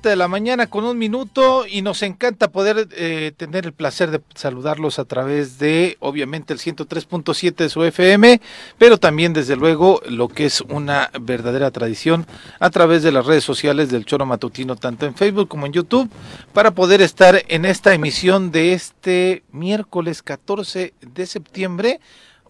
7 de la mañana con un minuto y nos encanta poder eh, tener el placer de saludarlos a través de, obviamente, el 103.7 de su FM, pero también, desde luego, lo que es una verdadera tradición a través de las redes sociales del Choro Matutino, tanto en Facebook como en YouTube, para poder estar en esta emisión de este miércoles 14 de septiembre.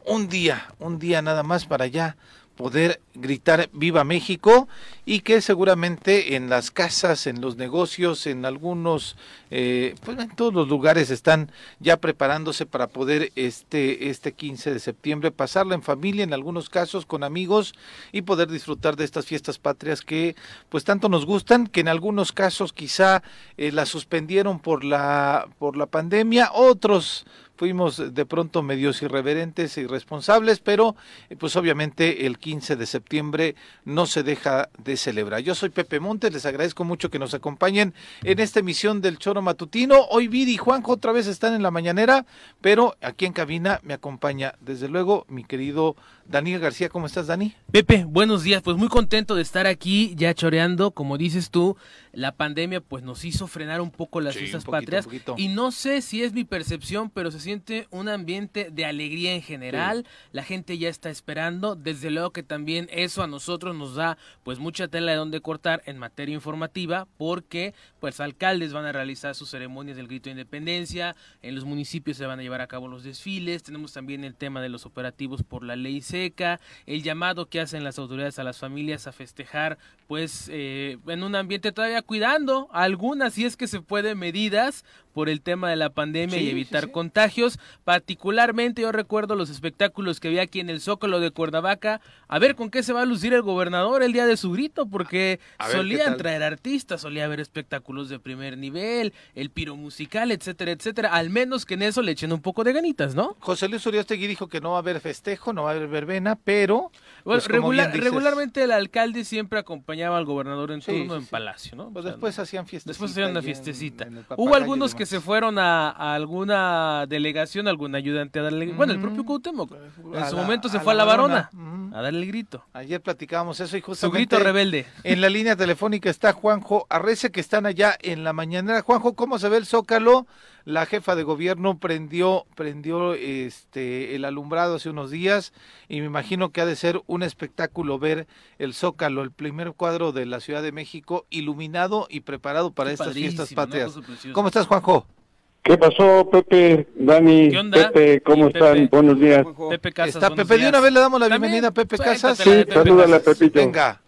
Un día, un día nada más para allá poder gritar viva México y que seguramente en las casas, en los negocios, en algunos, eh, pues en todos los lugares están ya preparándose para poder este, este 15 de septiembre pasarla en familia, en algunos casos con amigos y poder disfrutar de estas fiestas patrias que pues tanto nos gustan, que en algunos casos quizá eh, las suspendieron por la, por la pandemia, otros fuimos de pronto medios irreverentes e irresponsables, pero eh, pues obviamente el 15 de septiembre no se deja de celebrar. Yo soy Pepe Montes, les agradezco mucho que nos acompañen en esta emisión del Choro Matutino. Hoy Viri y Juanjo otra vez están en la mañanera, pero aquí en cabina me acompaña desde luego mi querido Daniel García. ¿Cómo estás, Dani? Pepe, buenos días. Pues muy contento de estar aquí ya choreando, como dices tú, la pandemia pues nos hizo frenar un poco las fiestas patrias y no sé si es mi percepción, pero se siente un ambiente de alegría en general. La gente ya está esperando, desde luego que también eso a nosotros nos da pues mucha tela de donde cortar en materia informativa porque pues alcaldes van a realizar sus ceremonias del grito de independencia, en los municipios se van a llevar a cabo los desfiles, tenemos también el tema de los operativos por la ley el llamado que hacen las autoridades a las familias a festejar pues eh, en un ambiente todavía cuidando algunas, si es que se puede, medidas por el tema de la pandemia y evitar contagios. Particularmente yo recuerdo los espectáculos que había aquí en el Zócalo de Cuernavaca. A ver con qué se va a lucir el gobernador el día de su grito, porque solían traer artistas, solía haber espectáculos de primer nivel, el piro musical, etcétera, etcétera. Al menos que en eso le echen un poco de ganitas, ¿no? José Luis Uriostegui dijo que no va a haber festejo, no va a haber verbena, pero... Bueno, pues, regularmente el alcalde siempre acompañaba al gobernador en turno en Palacio, ¿no? Pues después hacían fiestas. Después hacían una fiestecita. Hubo algunos que se fueron a, alguna delegación, algún ayudante a darle... Bueno, el propio Cuauhtémoc en su momento se fue a la varona a darle el grito. Ayer platicábamos eso y justamente... Su grito rebelde. En la línea telefónica está Juanjo Arrece, que están allá en la mañanera. Juanjo, ¿cómo se ve el Zócalo? La jefa de gobierno prendió, prendió este, el alumbrado hace unos días y me imagino que ha de ser un espectáculo ver el Zócalo, el primer cuadro de la Ciudad de México, iluminado y preparado para estas fiestas patrias. ¿Cómo estás, Juanjo? ¿Qué pasó, Pepe, Dani, Pepe, cómo están? Buenos días. Pepe Casas, Está Pepe, de una vez le damos la bienvenida a Pepe Casas. Sí, salúdale a Pepito. Venga.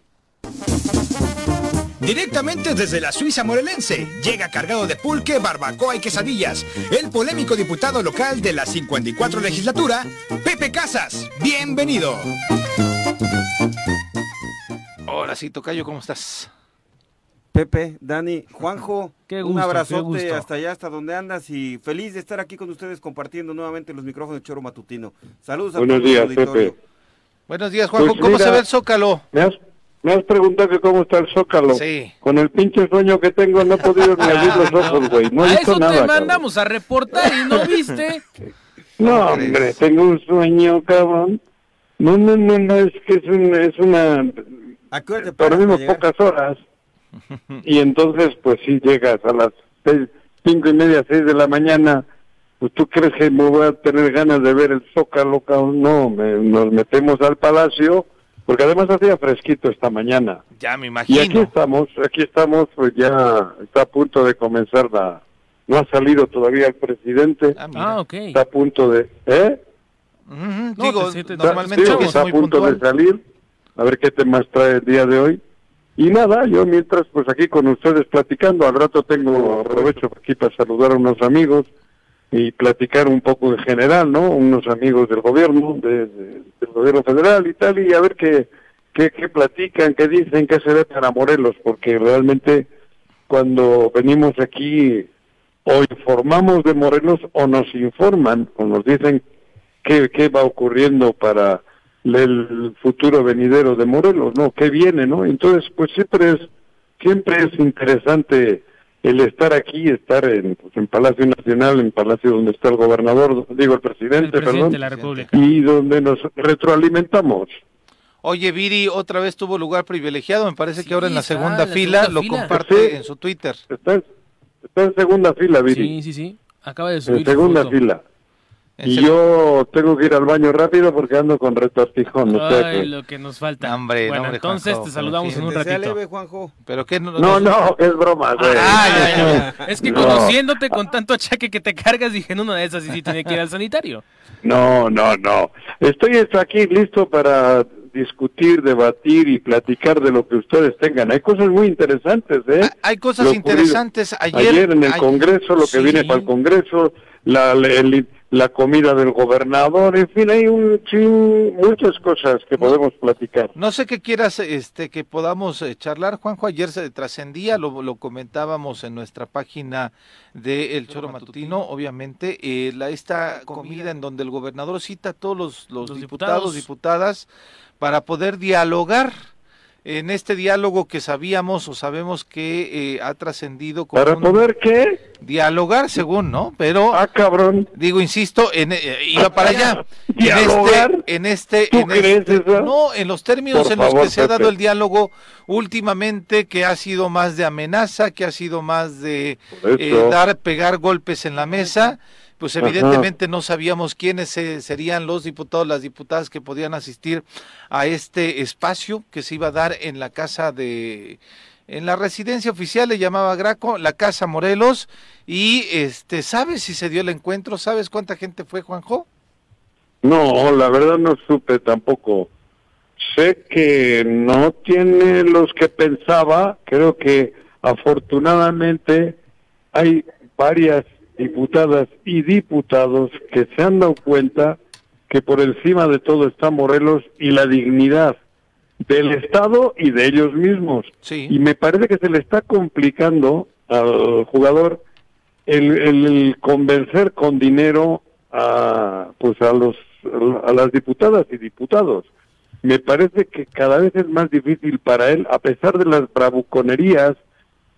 Directamente desde la Suiza morelense, llega cargado de pulque, barbacoa y quesadillas, el polémico diputado local de la 54 legislatura, Pepe Casas. Bienvenido. Hola sí, Tocayo, ¿cómo estás? Pepe, Dani, Juanjo, un abrazote hasta allá, hasta donde andas y feliz de estar aquí con ustedes compartiendo nuevamente los micrófonos de Choro Matutino. Saludos a Buenos todos días, Pepe. Buenos días, Juanjo. Pues ¿Cómo se ve el Zócalo? Me has preguntado que cómo está el Zócalo. Sí. Con el pinche sueño que tengo no he podido ni abrir los ojos, güey. No he visto eso nada. te mandamos a reportar y no viste. no, hombre, tengo un sueño, cabrón. No, no, no, no, es que es, un, es una... Dormimos pocas horas. Y entonces, pues sí, llegas a las seis, cinco y media, seis de la mañana. Pues tú crees que me voy a tener ganas de ver el Zócalo, cabrón. No, nos metemos al palacio porque además hacía fresquito esta mañana. Ya me imagino. Y aquí estamos, aquí estamos, pues ya está a punto de comenzar la... No ha salido todavía el presidente. Ah, ah ok. Está a punto de... ¿Eh? Digo, normalmente está, a punto de salir. A ver qué temas trae el día de hoy. Y nada, yo mientras pues aquí con ustedes platicando, al rato tengo, aprovecho aquí para saludar a unos amigos y platicar un poco en general, ¿no? Unos amigos del gobierno, de, del gobierno federal y tal, y a ver qué, qué, platican, qué dicen, qué se ve para Morelos, porque realmente cuando venimos aquí o informamos de Morelos o nos informan o nos dicen qué, qué va ocurriendo para el futuro venidero de Morelos, ¿no? ¿Qué viene, no? Entonces, pues siempre es, siempre es interesante el estar aquí, estar en, pues, en Palacio Nacional, en Palacio donde está el gobernador, digo el presidente, perdón, y donde nos retroalimentamos. Oye, Viri otra vez tuvo lugar privilegiado, me parece que ahora en la segunda fila lo comparte en su Twitter. Está, en segunda fila, Viri. Sí, sí, sí. Acaba de subir. En segunda fila. Y yo tengo que ir al baño rápido porque ando con retortijón. Ay, lo que nos falta. bueno, entonces te saludamos en un ratito. Juanjo. ¿Pero qué? No, no, no es broma. Ah, es que conociéndote con tanto achaque que te cargas, dije en una de esas y sí tiene que ir al sanitario. No, no, no. Estoy aquí listo para discutir, debatir y platicar de lo que ustedes tengan. Hay cosas muy interesantes, ¿eh? Hay cosas interesantes. Ayer, en el Congreso, lo que viene para el Congreso, la, la comida del gobernador, en fin, hay un, muchas cosas que podemos platicar. No sé qué quieras este, que podamos eh, charlar, Juanjo, ayer se trascendía, lo, lo comentábamos en nuestra página de El Choro Matutino, obviamente, eh, la, esta comida. en donde el gobernador cita a todos los, los, diputados, diputadas, para poder dialogar en este diálogo que sabíamos o sabemos que eh, ha trascendido para poder qué dialogar según no pero ah cabrón. digo insisto en, eh, iba para allá. Dialogar. en este en este, no en los términos en los que se ha dado el diálogo últimamente que ha sido más de amenaza que ha sido más de eh, dar pegar golpes en la mesa pues evidentemente no sabíamos quiénes serían los diputados, las diputadas que podían asistir a este espacio que se iba a dar en la casa de en la residencia oficial le llamaba Graco, la casa Morelos y este, ¿sabes si se dio el encuentro? ¿Sabes cuánta gente fue, Juanjo? No, la verdad no supe tampoco. Sé que no tiene los que pensaba, creo que afortunadamente hay varias diputadas y diputados que se han dado cuenta que por encima de todo está Morelos y la dignidad del Estado y de ellos mismos. Y me parece que se le está complicando al jugador el, convencer con dinero a pues a los a las diputadas y diputados. Me parece que cada vez es más difícil para él, a pesar de las bravuconerías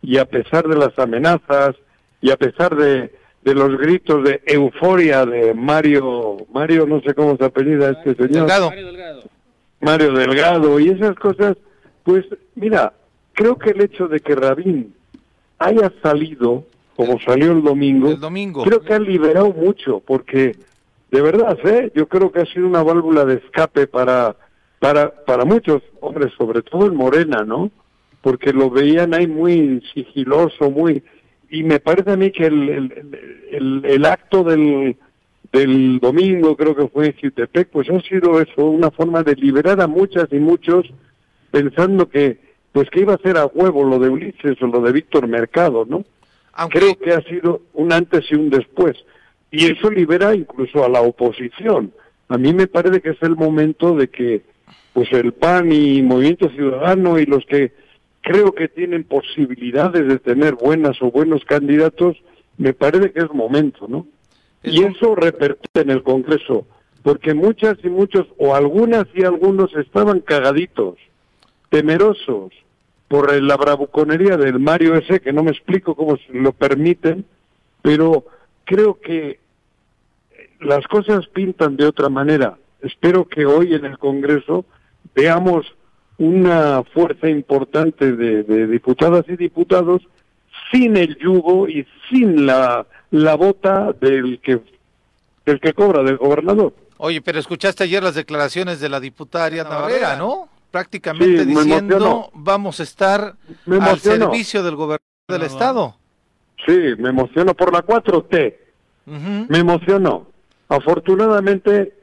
y a pesar de las amenazas y a pesar de de los gritos de euforia de Mario, Mario no sé cómo se apellida este señor. Delgado. Mario Delgado. y esas cosas, pues mira, creo que el hecho de que Rabín haya salido como salió el domingo, el domingo. creo que ha liberado mucho, porque de verdad, ¿eh? yo creo que ha sido una válvula de escape para, para, para muchos hombres, sobre todo en Morena, ¿no? Porque lo veían ahí muy sigiloso, muy y me parece a mí que el, el, acto del, del domingo, creo que fue en Jutepec, pues ha sido eso, una forma de liberar a muchas y muchos pensando que pues que iba a ser a huevo lo de Ulises o lo de Víctor Mercado, ¿no? Creo que ha sido un antes y un después. Y eso libera incluso a la oposición. A mí me parece que es el momento de que pues el PAN y Movimiento Ciudadano y los que creo que tienen posibilidades de tener buenas o buenos candidatos, me parece que es momento, ¿no? Y eso repercute en el Congreso, porque muchas y muchos, o algunas y algunos estaban cagaditos, temerosos por la bravuconería del Mario ese, que no me explico cómo lo permiten, pero creo que las cosas pintan de otra manera. Espero que hoy en el Congreso veamos una fuerza importante de, diputadas y diputados sin el yugo y sin la, la bota del que, del que cobra, del gobernador. Oye, pero escuchaste ayer las declaraciones de la diputada Ariana Barrera, ¿no? Prácticamente diciendo vamos a estar al servicio del gobernador del Estado. Sí, me emocionó por la 4T. Me emocionó. Afortunadamente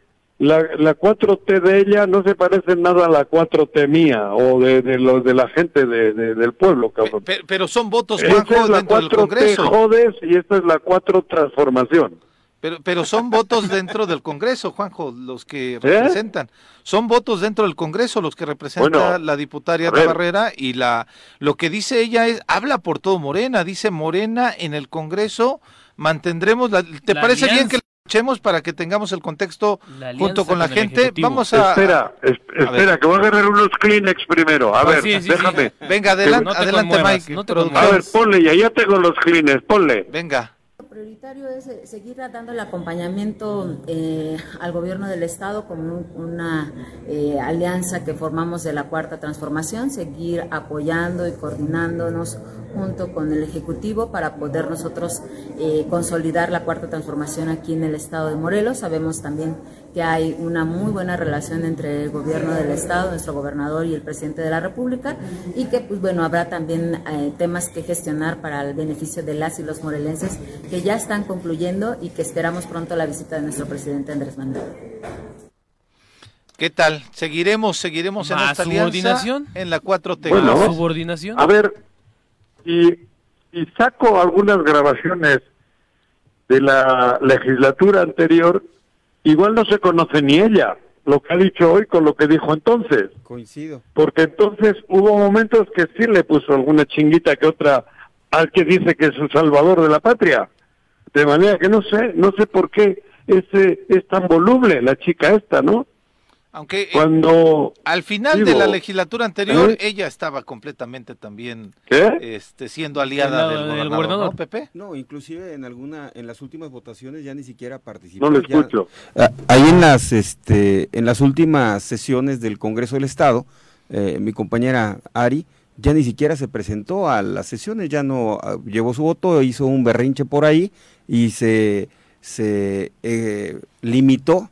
la, la 4T de ella no se parece nada a la 4T mía o de, de los de la gente de, del pueblo, cabrón. Pero, son votos, Juanjo, es la dentro 4T del Congreso. Jodes y esta es la 4 transformación. Pero, pero son votos dentro del Congreso, Juanjo, los que ¿Eh? representan. Son votos dentro del Congreso los que representa la diputada de Barrera y la lo que dice ella es habla por todo Morena, dice Morena en el Congreso mantendremos la ¿Te parece bien que escuchemos para que tengamos el contexto junto con la gente. Vamos a. Espera, espera, que voy a agarrar unos Kleenex primero. A ah, ver, déjame. Venga, adelante, adelante Mike. a ver, ponle ya, ya tengo los Kleenex, ponle. Venga. Prioritario es eh, seguir dando el acompañamiento eh, al gobierno del Estado como una eh, alianza que formamos de la Cuarta Transformación, seguir apoyando y coordinándonos junto con el Ejecutivo para poder nosotros consolidar la Cuarta Transformación aquí en el Estado de Morelos. Sabemos también que hay una muy buena relación entre el gobierno del Estado, nuestro gobernador y el presidente de la República y que pues bueno, habrá también temas que gestionar para el beneficio de las y los morelenses que ya están concluyendo y que esperamos pronto la visita de nuestro presidente Andrés Manuel. ¿Qué tal? Seguiremos, seguiremos en esta subordinación en la 4T. Bueno, subordinación. A ver, y, y saco algunas grabaciones de la legislatura anterior, igual no se conoce ni ella lo que ha dicho hoy con lo que dijo entonces. Coincido. Porque entonces hubo momentos que sí le puso alguna chinguita que otra al que dice que es un salvador de la patria. De manera que no sé, no sé por qué es, es tan voluble la chica esta, ¿no? Aunque eh, cuando al final de la legislatura anterior ¿eh? ella estaba completamente también este siendo aliada del, gobernador, ¿no, Pepe? No, inclusive en alguna en las últimas votaciones ya ni siquiera participó. No lo escucho. Ah, ahí en las este en las últimas sesiones del Congreso del Estado, eh, mi compañera Ari ya ni siquiera se presentó a las sesiones, ya no ah, llevó su voto, hizo un berrinche por ahí y se, se eh, limitó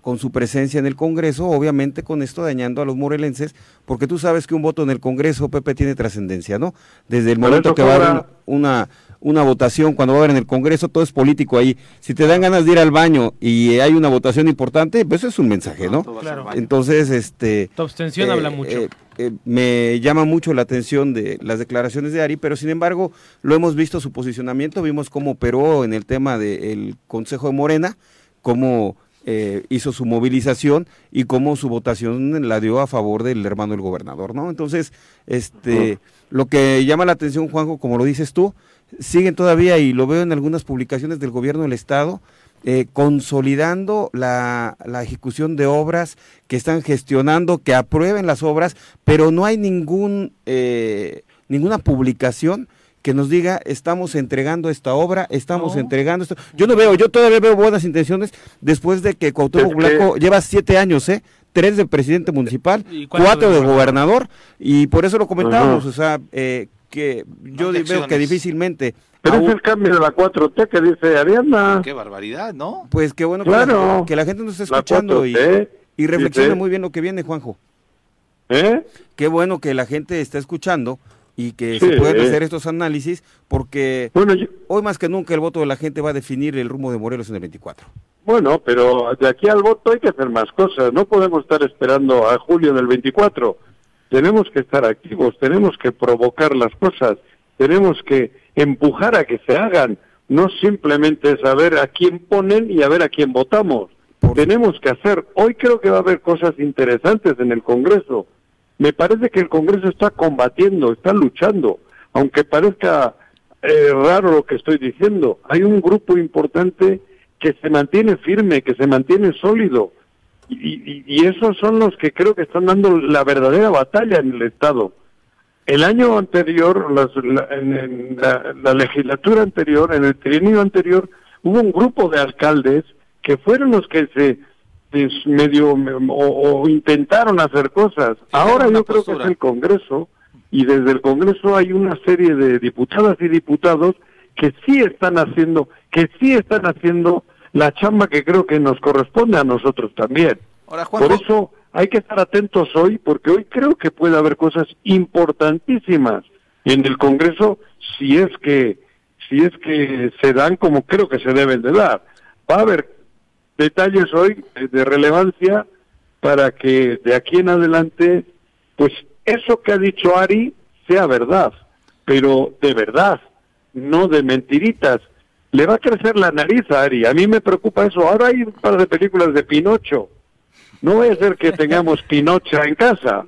con su presencia en el Congreso, obviamente con esto dañando a los morelenses, porque tú sabes que un voto en el Congreso, Pepe, tiene trascendencia, ¿no? Desde el momento que va a haber una, una votación, cuando va a haber en el Congreso, todo es político ahí. Si te dan ganas de ir al baño y hay una votación importante, pues eso es un mensaje, ¿no? Claro. Entonces, este... Tu abstención habla eh, mucho. Eh, eh, me llama mucho la atención de las declaraciones de Ari, pero sin embargo lo hemos visto su posicionamiento, vimos cómo operó en el tema del Consejo de Morena, cómo eh, hizo su movilización y cómo su votación la dio a favor del hermano del gobernador, ¿no? Entonces, este, lo que llama la atención, Juanjo, como lo dices tú, siguen todavía, y lo veo en algunas publicaciones del gobierno del Estado, eh, consolidando la, la, ejecución de obras, que están gestionando, que aprueben las obras, pero no hay ningún, eh, ninguna publicación que nos diga estamos entregando esta obra, estamos entregando esto. Yo no veo, yo todavía veo buenas intenciones después de que Cuauhtémoc Blanco lleva siete años, ¿eh? Tres de presidente municipal, cuatro, de gobernador, y por eso lo comentábamos, o sea, eh, que yo veo que difícilmente... Pero es el cambio de la 4T que dice Ariana. Qué barbaridad, ¿no? Pues qué bueno que, la, gente nos está escuchando y, y reflexiona muy bien lo que viene, Juanjo. ¿Eh? Qué bueno que la gente está escuchando y que se puedan hacer estos análisis porque hoy más que nunca el voto de la gente va a definir el rumbo de Morelos en el 24. Bueno, pero de aquí al voto hay que hacer más cosas, no podemos estar esperando a julio del 24. Tenemos que estar activos, tenemos que provocar las cosas, tenemos que empujar a que se hagan, no simplemente saber a quién ponen y a ver a quién votamos. Tenemos que hacer, hoy creo que va a haber cosas interesantes en el Congreso me parece que el Congreso está combatiendo, está luchando, aunque parezca eh, raro lo que estoy diciendo. Hay un grupo importante que se mantiene firme, que se mantiene sólido, y, esos son los que creo que están dando la verdadera batalla en el Estado. El año anterior, en, la, legislatura anterior, en el trienio anterior, hubo un grupo de alcaldes que fueron los que se medio o, intentaron hacer cosas. Ahora yo creo que es el Congreso y desde el Congreso hay una serie de diputadas y diputados que sí están haciendo, que sí están haciendo la chamba que creo que nos corresponde a nosotros también. Por eso hay que estar atentos hoy, porque hoy creo que puede haber cosas importantísimas en el Congreso si es que si es que se dan como creo que se deben de dar. Va a haber detalles hoy de relevancia para que de aquí en adelante, pues eso que ha dicho Ari sea verdad, pero de verdad, no de mentiritas. Le va a crecer la nariz a Ari, a mí me preocupa eso. Ahora hay un par de películas de Pinocho. No va a ser que tengamos Pinocha en casa.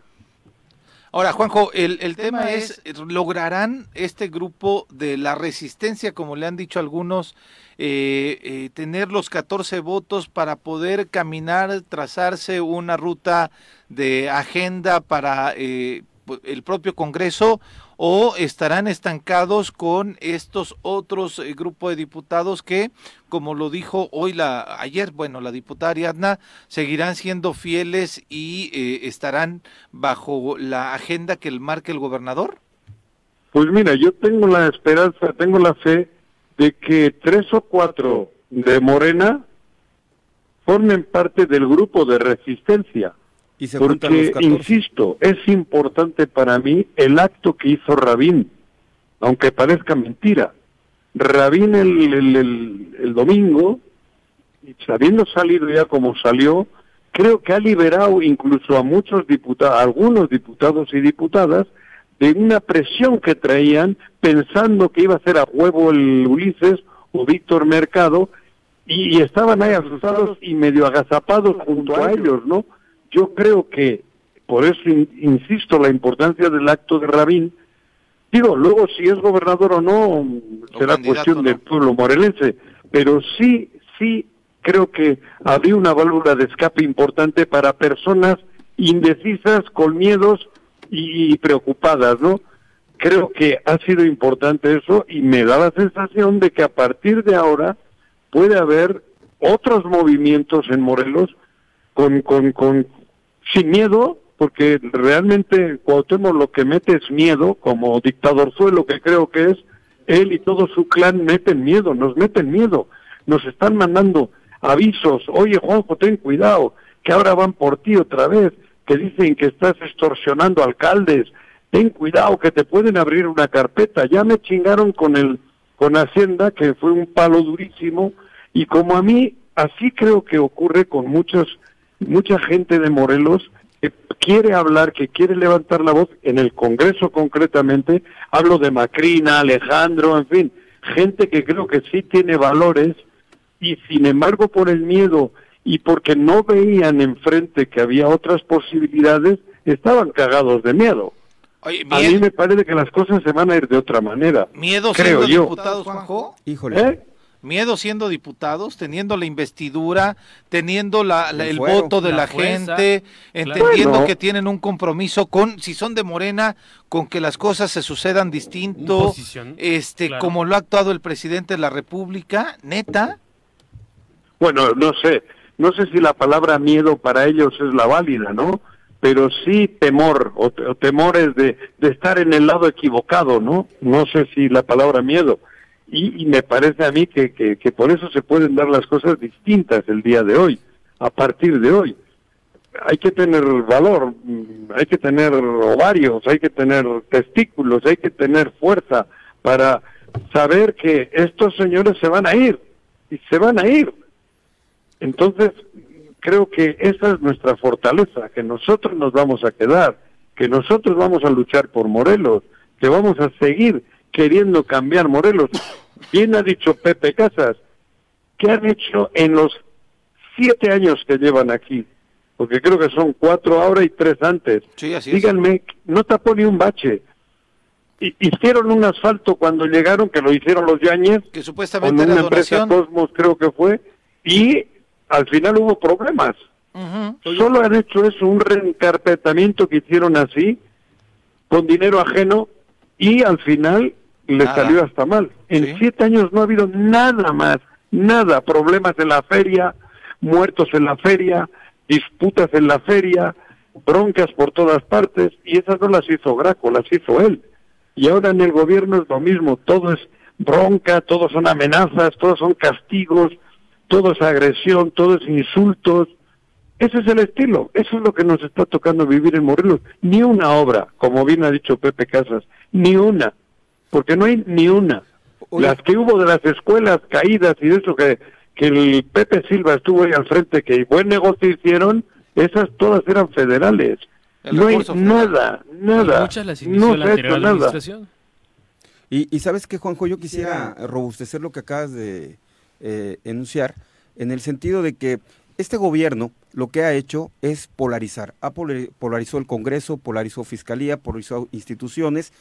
Ahora, Juanjo, el, el tema es, ¿lograrán este grupo de la resistencia, como le han dicho algunos, eh, eh, tener los 14 votos para poder caminar, trazarse una ruta de agenda para eh, el propio Congreso o estarán estancados con estos otros eh, grupos de diputados que, como lo dijo hoy la ayer, bueno, la diputada Ariadna, seguirán siendo fieles y eh, estarán bajo la agenda que marque el gobernador? Pues mira, yo tengo la esperanza, tengo la fe de que tres o cuatro de Morena formen parte del grupo de resistencia porque, insisto, es importante para mí el acto que hizo Rabín, aunque parezca mentira. Rabín el, el, el, domingo, sabiendo salir ya como salió, creo que ha liberado incluso a muchos diputados, algunos diputados y diputadas, de una presión que traían pensando que iba a ser a huevo el Ulises o Víctor Mercado y, y estaban ahí asustados y medio agazapados junto a ellos, ¿no? Yo creo que, por eso insisto, la importancia del acto de Rabín, digo, luego si es gobernador o no, será cuestión del pueblo morelense, pero sí, sí creo que había una válvula de escape importante para personas indecisas, con miedos y, preocupadas, ¿no? Creo que ha sido importante eso y me da la sensación de que a partir de ahora puede haber otros movimientos en Morelos con, con, con, sin miedo, porque realmente Cuauhtémoc lo que mete es miedo, como dictador suelo que creo que es, él y todo su clan meten miedo, nos meten miedo, nos están mandando avisos, oye Juanjo, ten cuidado, que ahora van por ti otra vez, que dicen que estás extorsionando alcaldes, ten cuidado que te pueden abrir una carpeta, ya me chingaron con el con Hacienda, que fue un palo durísimo, y como a mí, así creo que ocurre con muchos mucha gente de Morelos que quiere hablar, que quiere levantar la voz en el Congreso concretamente, hablo de Macrina, Alejandro, en fin, gente que creo que sí tiene valores y sin embargo por el miedo y porque no veían enfrente que había otras posibilidades, estaban cagados de miedo. a mí me parece que las cosas se van a ir de otra manera. ¿Miedo creo yo. diputados, Juanjo? Híjole. ¿Eh? miedo siendo diputados, teniendo la investidura, teniendo la, el voto de la, gente, entendiendo que tienen un compromiso con, si son de Morena, con que las cosas se sucedan distinto, este, como lo ha actuado el presidente de la República, neta. Bueno, no sé, no sé si la palabra miedo para ellos es la válida, ¿no? Pero sí temor, o, temores de, de estar en el lado equivocado, ¿no? No sé si la palabra miedo y, me parece a mí que, que, por eso se pueden dar las cosas distintas el día de hoy, a partir de hoy. Hay que tener valor, mm, hay que tener ovarios, hay que tener testículos, hay que tener fuerza para saber que estos señores se van a ir y se van a ir. Entonces, creo que esa es nuestra fortaleza, que nosotros nos vamos a quedar, que nosotros vamos a luchar por Morelos, que vamos a seguir queriendo cambiar Morelos. Bien ha dicho Pepe Casas, ¿qué han hecho en los siete años que llevan aquí? Porque creo que son cuatro ahora y tres antes. Díganme, no tapó ni un bache. Hicieron un asfalto cuando llegaron, que lo hicieron los Yañez, que supuestamente con una empresa Cosmos creo que fue, y al final hubo problemas. Solo han hecho eso, un reencarpetamiento que hicieron así, con dinero ajeno, y al final le salió hasta mal. En siete años no ha habido nada más, nada, problemas en la feria, muertos en la feria, disputas en la feria, broncas por todas partes, y esas no las hizo Graco, las hizo él. Y ahora en el gobierno es lo mismo, todo es bronca, todo son amenazas, todos son castigos, todo es agresión, todo es insultos. Ese es el estilo, eso es lo que nos está tocando vivir en Morelos. Ni una obra, como bien ha dicho Pepe Casas, ni una porque no hay ni una. Las que hubo de las escuelas caídas y de eso que, que el Pepe Silva estuvo ahí al frente, que buen negocio hicieron, esas todas eran federales. no hay nada, nada. no se ha hecho nada. Y, y sabes que, Juanjo, yo quisiera robustecer lo que acabas de eh, enunciar, en el sentido de que este gobierno lo que ha hecho es polarizar. Ha polarizó el Congreso, polarizó Fiscalía, polarizó instituciones,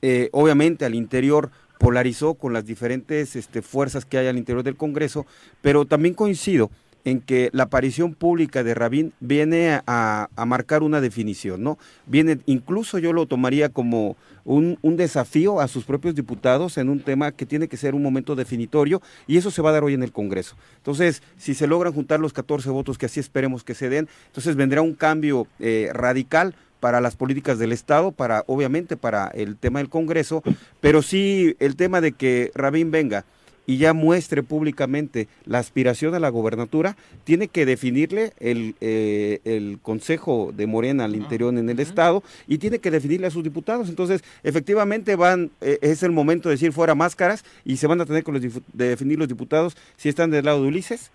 eh, obviamente al interior polarizó con las diferentes este, fuerzas que hay al interior del Congreso, pero también coincido en que la aparición pública de Rabín viene a, marcar una definición, ¿no? Viene, incluso yo lo tomaría como un, un, desafío a sus propios diputados en un tema que tiene que ser un momento definitorio y eso se va a dar hoy en el Congreso. Entonces, si se logran juntar los 14 votos que así esperemos que se den, entonces vendrá un cambio eh, radical para las políticas del Estado, para obviamente para el tema del Congreso, pero sí el tema de que Rabín venga y ya muestre públicamente la aspiración a la gobernatura, tiene que definirle el, eh, el Consejo de Morena al interior en el Estado y tiene que definirle a sus diputados. Entonces, efectivamente, van eh, es el momento de decir fuera máscaras y se van a tener que de definir los diputados si están del lado de Ulises,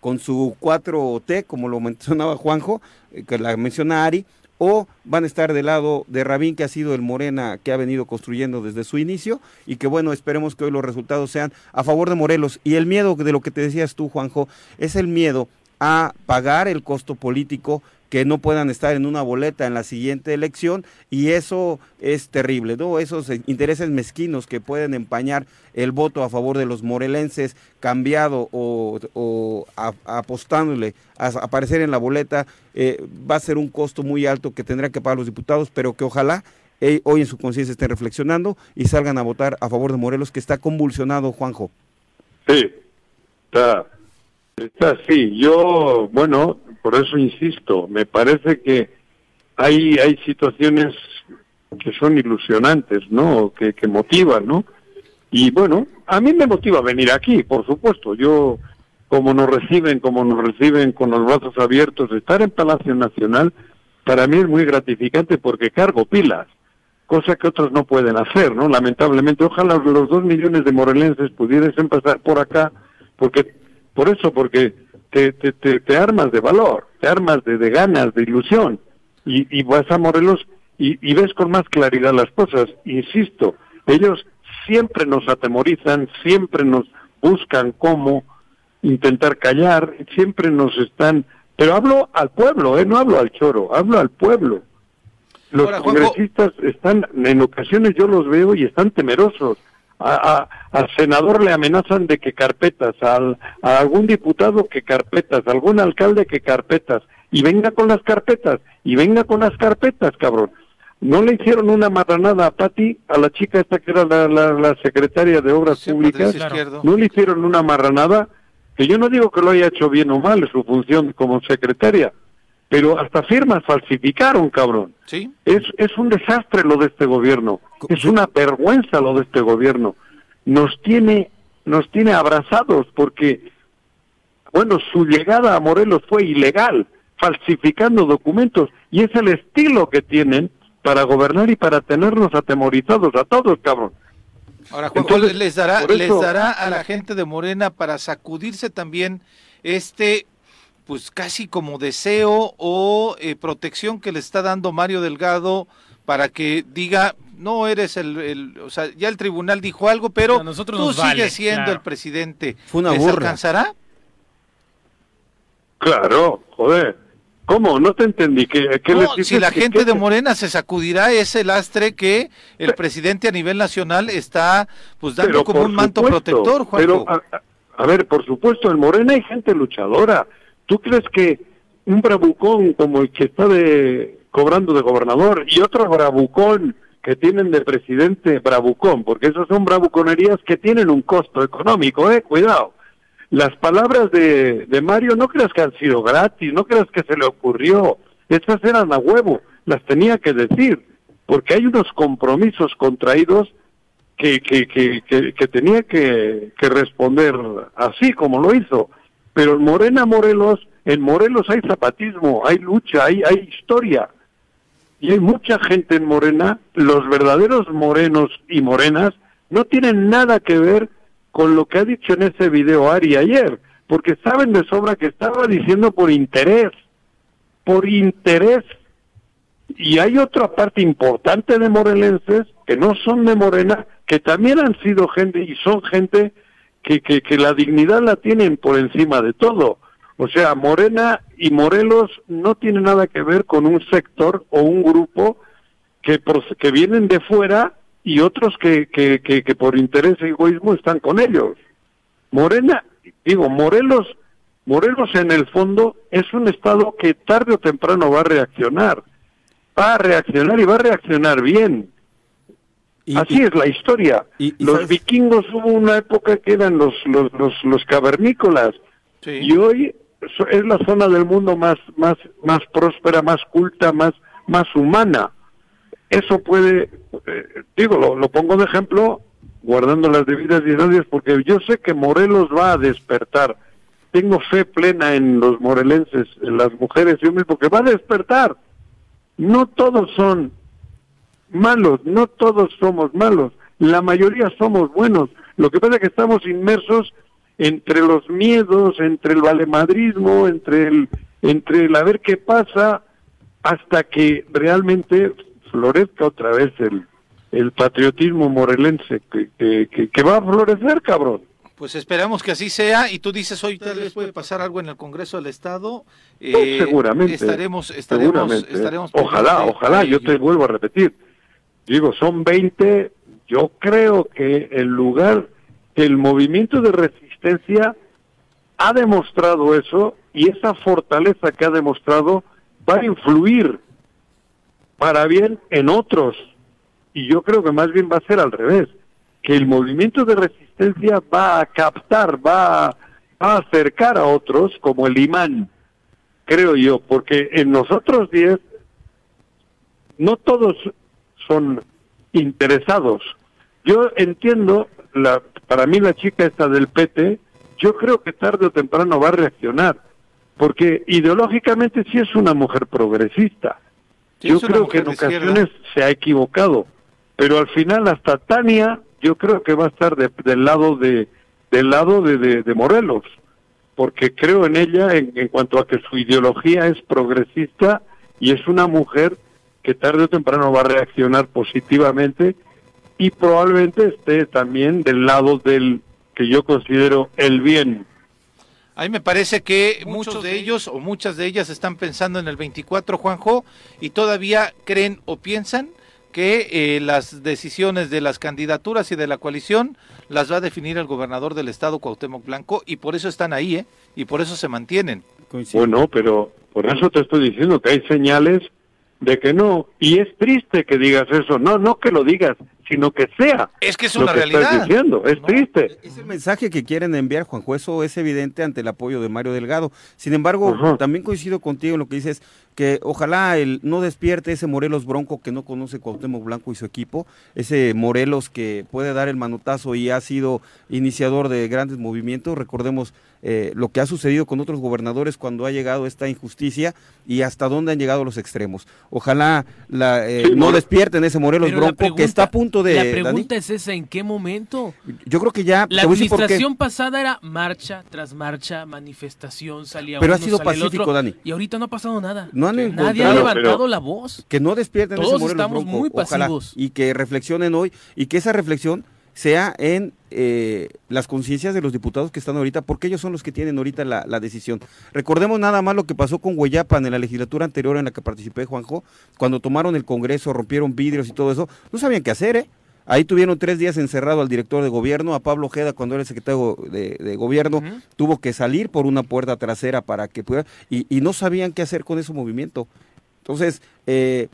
con su 4T, como lo mencionaba Juanjo, eh, que la menciona Ari, o van a estar del lado de Rabín, que ha sido el Morena que ha venido construyendo desde su inicio, y que bueno, esperemos que hoy los resultados sean a favor de Morelos. Y el miedo de lo que te decías tú, Juanjo, es el miedo a pagar el costo político que no puedan estar en una boleta en la siguiente elección y eso es terrible, ¿no? Esos intereses mezquinos que pueden empañar el voto a favor de los morelenses cambiado o, apostándole a aparecer en la boleta eh, va a ser un costo muy alto que tendrán que pagar los diputados, pero que ojalá eh, hoy en su conciencia estén reflexionando y salgan a votar a favor de Morelos, que está convulsionado, Juanjo. Sí, está, está así. Yo, bueno, por eso insisto, me parece que hay, hay situaciones que son ilusionantes, ¿no? Que, que motivan, ¿no? Y bueno, a mí me motiva venir aquí, por supuesto. Yo, como nos reciben, como nos reciben con los brazos abiertos, estar en Palacio Nacional, para mí es muy gratificante porque cargo pilas, cosa que otros no pueden hacer, ¿no? Lamentablemente, ojalá los dos millones de morelenses pudiesen pasar por acá, porque, por eso, porque te, te, armas de valor, te armas de, ganas, de ilusión, y, y vas a Morelos y, y, ves con más claridad las cosas. Insisto, ellos siempre nos atemorizan, siempre nos buscan cómo intentar callar, siempre nos están... Pero hablo al pueblo, ¿eh? no hablo al choro, hablo al pueblo. Los congresistas están, en ocasiones yo los veo y están temerosos a, al senador le amenazan de que carpetas, al, a algún diputado que carpetas, a algún alcalde que carpetas, y venga con las carpetas, y venga con las carpetas, cabrón. No le hicieron una marranada a Patti, a la chica esta que era la, la, secretaria de Obras Públicas, no le hicieron una marranada, que yo no digo que lo haya hecho bien o mal, su función como secretaria, pero hasta firmas falsificaron, cabrón. ¿Sí? Es, es un desastre lo de este gobierno, es una vergüenza lo de este gobierno. Nos tiene, nos tiene abrazados porque, bueno, su llegada a Morelos fue ilegal, falsificando documentos, y es el estilo que tienen para gobernar y para tenernos atemorizados a todos, cabrón. Ahora, Juan, les dará, les dará a la gente de Morena para sacudirse también este pues casi como deseo o eh, protección que le está dando Mario Delgado para que diga no eres el, o sea ya el tribunal dijo algo pero tú sigues siendo el presidente Fue una ¿Les alcanzará claro joder ¿Cómo? No te entendí. ¿Qué, si la gente de Morena se sacudirá ese lastre que el presidente a nivel nacional está pues dando como un manto protector, Juan. Pero, a, ver, por supuesto, en Morena hay gente luchadora. ¿Tú crees que un bravucón como el que está de, cobrando de gobernador y otro bravucón que tienen de presidente bravucón, porque esas son bravuconerías que tienen un costo económico, eh, cuidado. Las palabras de, de Mario no creas que han sido gratis, no creas que se le ocurrió, esas eran a huevo, las tenía que decir, porque hay unos compromisos contraídos que, que, que, que, tenía que, que responder así como lo hizo. Pero en Morena Morelos, en Morelos hay zapatismo, hay lucha, hay, hay historia. Y hay mucha gente en Morena, los verdaderos morenos y morenas, no tienen nada que ver con lo que ha dicho en ese video Ari ayer, porque saben de sobra que estaba diciendo por interés, por interés. Y hay otra parte importante de morelenses que no son de Morena, que también han sido gente y son gente que, que, que la dignidad la tienen por encima de todo. O sea, Morena y Morelos no tienen nada que ver con un sector o un grupo que, que vienen de fuera y otros que, que, que, por interés y egoísmo están con ellos. Morena, digo, Morelos Morelos en el fondo es un estado que tarde o temprano va a reaccionar. Va a reaccionar y va a reaccionar bien. Así es la historia. los vikingos hubo una época que eran los, los, los, cavernícolas. Y hoy es la zona del mundo más, más, más próspera, más culta, más, más humana. Eso puede, eh, digo, lo, lo, pongo de ejemplo, guardando las debidas distancias, porque yo sé que Morelos va a despertar. Tengo fe plena en los morelenses, en las mujeres y hombres, porque va a despertar. No todos son malos, no todos somos malos, la mayoría somos buenos. Lo que pasa es que estamos inmersos entre los miedos, entre el valemadrismo, entre el, entre el a ver qué pasa, hasta que realmente florezca otra vez el, el patriotismo morelense que, que, va a florecer, cabrón. Pues esperamos que así sea y tú dices hoy tal vez puede pasar algo en el Congreso del Estado. Eh, seguramente. Estaremos, estaremos, estaremos ojalá, ojalá, yo te vuelvo a repetir. Digo, son 20, yo creo que en lugar el movimiento de resistencia ha demostrado eso y esa fortaleza que ha demostrado va a influir para bien en otros. Y yo creo que más bien va a ser al revés, que el movimiento de resistencia va a captar, va a, acercar a otros como el imán, creo yo, porque en nosotros diez no todos son interesados. Yo entiendo, la, para mí la chica esta del PT, yo creo que tarde o temprano va a reaccionar, porque ideológicamente sí es una mujer progresista. yo creo que en ocasiones se ha equivocado, pero al final hasta Tania yo creo que va a estar del lado de del lado de, de, Morelos, porque creo en ella en, en cuanto a que su ideología es progresista y es una mujer que tarde o temprano va a reaccionar positivamente y probablemente esté también del lado del que yo considero el bien. A mí me parece que muchos, de ellos o muchas de ellas están pensando en el 24, Juanjo, y todavía creen o piensan que eh, las decisiones de las candidaturas y de la coalición las va a definir el gobernador del estado, Cuauhtémoc Blanco, y por eso están ahí, ¿eh? Y por eso se mantienen. Bueno, pero por eso te estoy diciendo que hay señales de que no. Y es triste que digas eso. No, no que lo digas, sino que sea. Es que es una realidad. diciendo. Es triste. Es el mensaje que quieren enviar, Juanjo. Eso es evidente ante el apoyo de Mario Delgado. Sin embargo, también coincido contigo en lo que dices, que ojalá el, no despierte ese Morelos Bronco que no conoce Cuauhtémoc Blanco y su equipo, ese Morelos que puede dar el manotazo y ha sido iniciador de grandes movimientos. Recordemos eh, lo que ha sucedido con otros gobernadores cuando ha llegado esta injusticia y hasta dónde han llegado los extremos. Ojalá la, eh, no despierten ese Morelos Bronco que está a punto de... La pregunta es esa, ¿en qué momento? Yo creo que ya... La administración pasada era marcha tras marcha, manifestación, salía Pero ha sido pacífico, Dani. Y ahorita no ha pasado nada. No han Nadie ha levantado la voz. Que no despierten Todos ese Morelos estamos muy pasivos. y que reflexionen hoy y que esa reflexión sea en eh, las conciencias de los diputados que están ahorita, porque ellos son los que tienen ahorita la, decisión. Recordemos nada más lo que pasó con Hueyapan en la legislatura anterior en la que participé, Juanjo, cuando tomaron el Congreso, rompieron vidrios y todo eso, no sabían qué hacer, ¿eh? Ahí tuvieron tres días encerrado al director de gobierno, a Pablo Ojeda cuando era el secretario de, gobierno, tuvo que salir por una puerta trasera para que pudiera, y, y no sabían qué hacer con ese movimiento. Entonces, eh,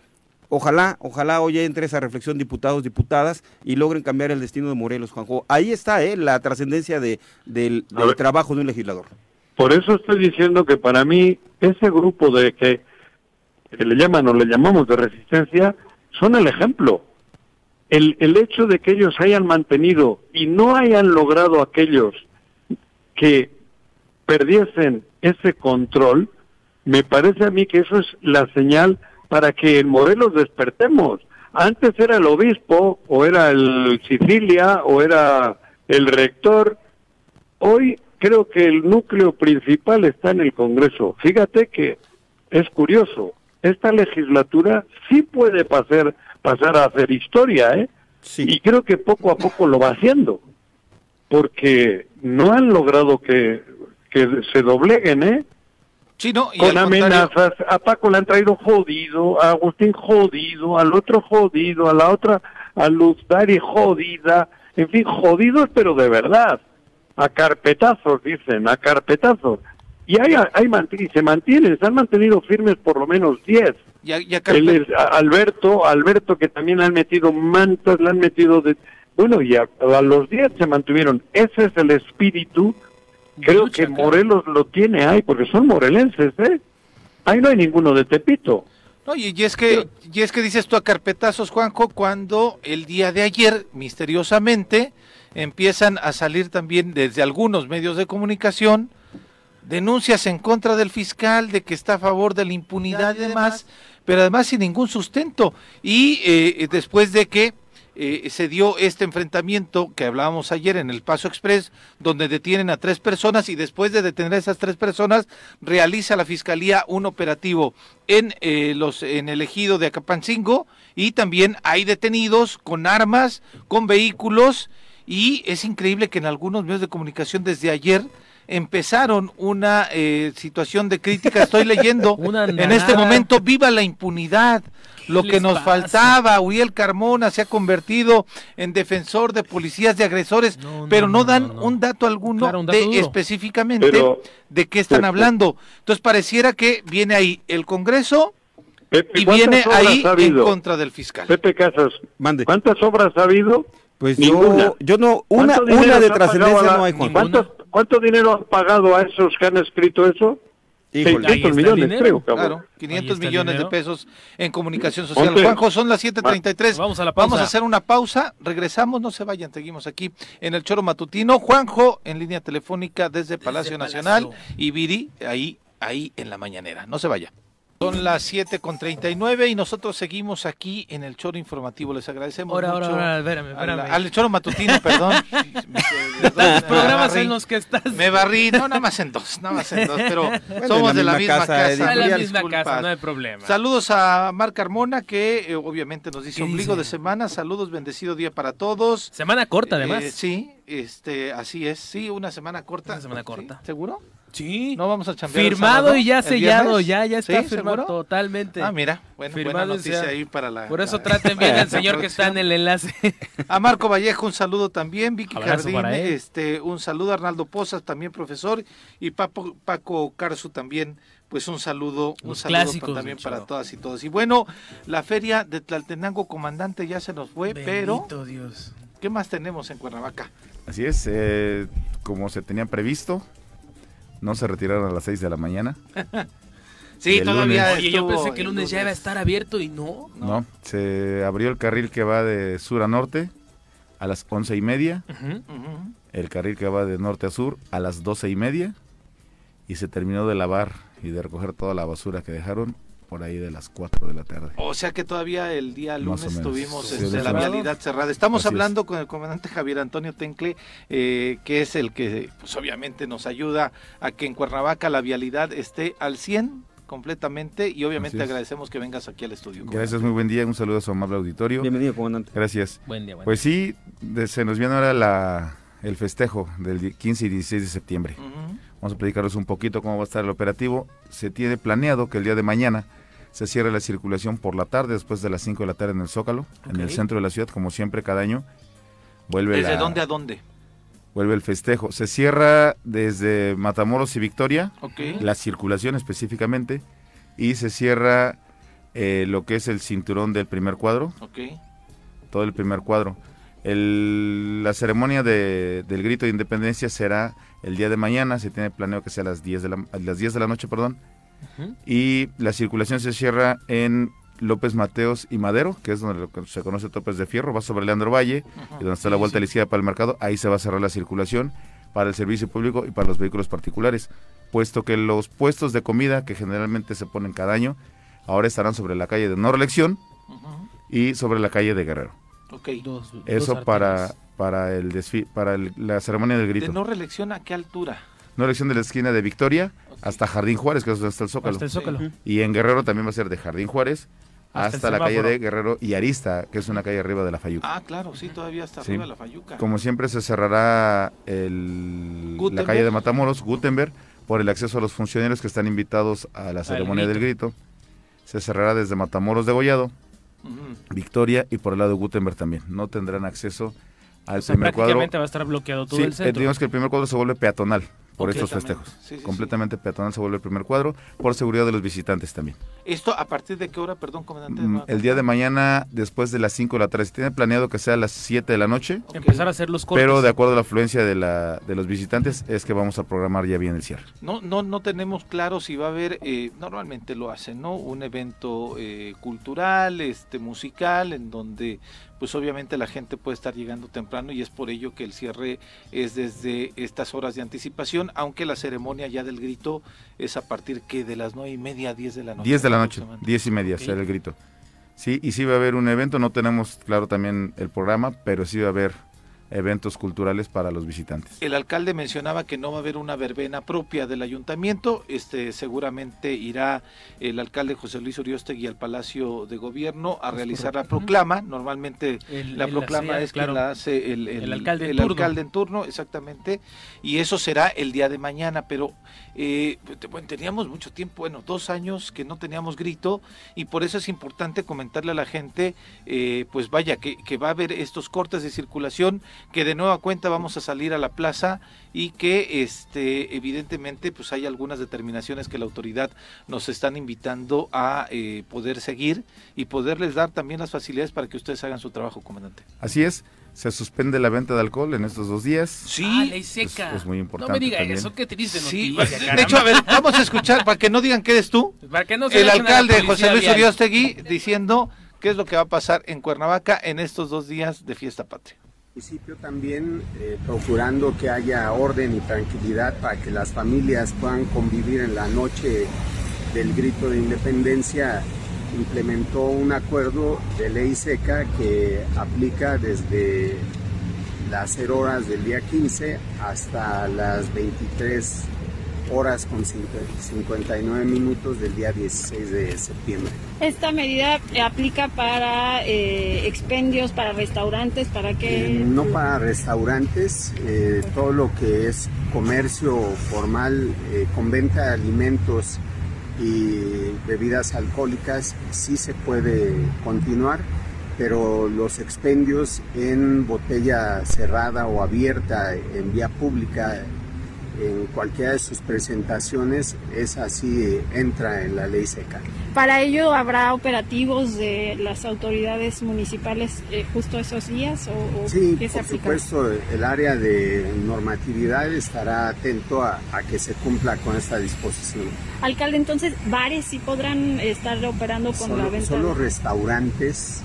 Ojalá, ojalá hoy entre esa reflexión diputados, diputadas y logren cambiar el destino de Morelos, Juanjo. Ahí está eh, la trascendencia de, del, trabajo de un legislador. Por eso estoy diciendo que para mí ese grupo de que, le llaman o le llamamos de resistencia son el ejemplo. El, el hecho de que ellos hayan mantenido y no hayan logrado aquellos que perdiesen ese control, me parece a mí que eso es la señal para que en Morelos despertemos. Antes era el obispo, o era el Sicilia, o era el rector. Hoy creo que el núcleo principal está en el Congreso. Fíjate que es curioso, esta legislatura sí puede pasar, pasar a hacer historia, ¿eh? Sí. Y creo que poco a poco lo va haciendo, porque no han logrado que, que se dobleguen, ¿eh? Con amenazas. A Paco le han traído jodido, a Agustín jodido, al otro jodido, a la otra, a Luz Dari jodida. En fin, jodidos, pero de verdad. A carpetazos, dicen, a carpetazos. Y hay, hay se mantienen, se han mantenido firmes por lo menos 10. Ya, ya Alberto, Alberto que también han metido mantas, le han metido de... Bueno, y a, los 10 se mantuvieron. Ese es el espíritu. Creo que Morelos lo tiene ahí, porque son morelenses, ¿eh? Ahí no hay ninguno de Tepito. No, y, es que, y es que dices tú a carpetazos, Juanjo, cuando el día de ayer, misteriosamente, empiezan a salir también desde algunos medios de comunicación denuncias en contra del fiscal de que está a favor de la impunidad y demás, pero además sin ningún sustento. Y eh, después de que eh, se dio este enfrentamiento que hablábamos ayer en el Paso Express, donde detienen a tres personas y después de detener a esas tres personas, realiza la Fiscalía un operativo en, eh, los, en el ejido de Acapancingo y también hay detenidos con armas, con vehículos y es increíble que en algunos medios de comunicación desde ayer empezaron una eh, situación de crítica. Estoy leyendo en este momento, viva la impunidad. Lo que nos faltaba, Uriel Carmona se ha convertido en defensor de policías de agresores, pero no, dan un dato alguno de específicamente de qué están hablando. Entonces pareciera que viene ahí el Congreso y viene ahí en contra del fiscal. Pepe Casas, Mande. ¿cuántas obras ha habido? Pues yo, yo no, una, una de trascendencia no hay, Juan. ¿Cuánto, dinero han pagado a esos que han escrito eso? 600 millones, creo. Claro, 500 millones de pesos en comunicación social. Juanjo, son las 7.33. Vamos a la pausa. Vamos a hacer una pausa. Regresamos, no se vayan, seguimos aquí en el Choro Matutino. Juanjo, en línea telefónica desde Palacio Nacional y Viri, ahí, ahí en la mañanera. No se vaya. Son las 7 con 39 y nosotros seguimos aquí en el choro informativo. Les agradecemos mucho. Ahora, espérame, espérame. Al, choro matutino, perdón. Los programas en los que estás. Me barrí, no, nada más en dos, nada más en dos, pero somos de la misma casa. De la misma casa, no hay problema. Saludos a Marc Carmona, que eh, obviamente nos dice ombligo de semana. Saludos, bendecido día para todos. Semana corta, además. Eh, sí, este, así es. Sí, una semana corta. Una semana corta. ¿Seguro? Sí. No vamos a chambear Firmado y ya sellado, ya, ya está firmado totalmente. Ah, mira, bueno, buena noticia ahí para la... Por eso traten bien al señor que está en el enlace. A Marco Vallejo un saludo también, Vicky Jardín, este, un saludo a Arnaldo Pozas, también profesor, y Paco, Paco Carzu también, pues un saludo, un saludo también para todas y todos. Y bueno, la feria de Tlaltenango Comandante ya se nos fue, pero... Dios. ¿Qué más tenemos en Cuernavaca? Así es, eh, como se tenía previsto, no se retiraron a las 6 de la mañana. sí, todavía. Oye, yo pensé que el lunes ya iba a estar abierto y no. No, se abrió el carril que va de sur a norte a las once y media. El carril que va de norte a sur a las doce y media. Y se terminó de lavar y de recoger toda la basura que dejaron por ahí de las 4 de la tarde. O sea que todavía el día lunes tuvimos este, la vialidad cerrada. Estamos hablando con el comandante Javier Antonio Tencle, eh, que es el que pues obviamente nos ayuda a que en Cuernavaca la vialidad esté al 100 completamente y obviamente agradecemos que vengas aquí al estudio. Gracias, muy buen día, un saludo a su amable auditorio. Bienvenido, comandante. Gracias. Buen día, Pues sí, se nos viene ahora la, el festejo del 15 y 16 de septiembre. Vamos a platicarles un poquito cómo va a estar el operativo. Se tiene planeado que el día de mañana se cierra la circulación por la tarde, después de las 5 de la tarde en el Zócalo, en el centro de la ciudad, como siempre cada año. Vuelve ¿Desde dónde a dónde? Vuelve el festejo. Se cierra desde Matamoros y Victoria, la circulación específicamente, y se cierra eh, lo que es el cinturón del primer cuadro. Todo el primer cuadro. la ceremonia del grito de independencia será el día de mañana, se tiene planeado que sea a las 10 de la, a las 10 de la noche, perdón, y la circulación se cierra en López Mateos y Madero, que es donde se conoce Topes de Fierro, va sobre Leandro Valle, y donde está la vuelta a la izquierda para el mercado, ahí se va a cerrar la circulación para el servicio público y para los vehículos particulares, puesto que los puestos de comida que generalmente se ponen cada año, ahora estarán sobre la calle de No Reelección y sobre la calle de Guerrero. Eso para, para el para la ceremonia del grito. ¿De no reelección a qué altura? No reelección de la esquina de Victoria hasta Jardín Juárez, que es donde está el Zócalo. Y en Guerrero también va a ser de Jardín Juárez hasta, la calle de Guerrero y Arista, que es una calle arriba de la Fayuca. Ah, claro, sí, todavía está arriba de la Fayuca. Como siempre se cerrará el, la calle de Matamoros, Gutenberg, por el acceso a los funcionarios que están invitados a la ceremonia del grito. Se cerrará desde Matamoros de Gollado, Victoria y por el lado de Gutenberg también. No tendrán acceso al primer cuadro. va a estar bloqueado todo el centro. digamos que el primer cuadro se vuelve peatonal por estos festejos. Completamente peatonal se vuelve el primer cuadro, por seguridad de los visitantes también. ¿Esto a partir de qué hora, perdón, comandante? Mm, el día de mañana, después de las 5 de la tarde. Se tiene planeado que sea a las 7 de la noche. Empezar a hacer los cortes. Pero de acuerdo a la afluencia de, la, de los visitantes, es que vamos a programar ya bien el cierre. No, no, no tenemos claro si va a haber, eh, normalmente lo hacen, ¿no? Un evento eh, cultural, este musical, en donde pues obviamente la gente puede estar llegando temprano y es por ello que el cierre es desde estas horas de anticipación, aunque la ceremonia ya del grito es a partir que de las nueve y media a diez de la noche. Diez de la noche, diez y media será el grito. Sí, y sí va a haber un evento, no tenemos claro también el programa, pero sí va a haber eventos culturales para los visitantes. El alcalde mencionaba que no va a haber una verbena propia del ayuntamiento, este seguramente irá el alcalde José Luis Uriostegui al Palacio de Gobierno a realizar la proclama, normalmente la proclama es que la hace el, alcalde, en turno, exactamente, y eso será el día de mañana, pero eh, bueno, teníamos mucho tiempo, bueno, dos años que no teníamos grito y por eso es importante comentarle a la gente, eh, pues vaya, que, que va a haber estos cortes de circulación que de nueva cuenta vamos a salir a la plaza y que este evidentemente pues hay algunas determinaciones que la autoridad nos están invitando a eh, poder seguir y poderles dar también las facilidades para que ustedes hagan su trabajo, comandante. Así es. Se suspende la venta de alcohol en estos dos días. Sí, ah, ley seca. Es, muy importante. No me diga eso, qué triste sí, De hecho, a ver, vamos a escuchar para que no digan que eres tú. Para que no el alcalde José Luis Uriostegui diciendo qué es lo que va a pasar en Cuernavaca en estos dos días de fiesta patria municipio también eh, procurando que haya orden y tranquilidad para que las familias puedan convivir en la noche del grito de independencia, implementó un acuerdo de ley seca que aplica desde las 0 horas del día 15 hasta las 23 horas con 59 minutos del día 16 de septiembre. ¿Esta medida aplica para eh, expendios, para restaurantes, para qué? Eh, no para restaurantes, eh, todo lo que es comercio formal con venta de alimentos y bebidas alcohólicas sí se puede continuar pero los expendios en botella cerrada o abierta en vía pública en cualquiera de sus presentaciones, es así, entra en la ley seca. ¿Para ello habrá operativos de las autoridades municipales eh, justo esos días? O, sí, por supuesto, el área de normatividad estará atento a, que se cumpla con esta disposición. Alcalde, entonces, ¿bares sí podrán estar operando con la venta? Solo restaurantes,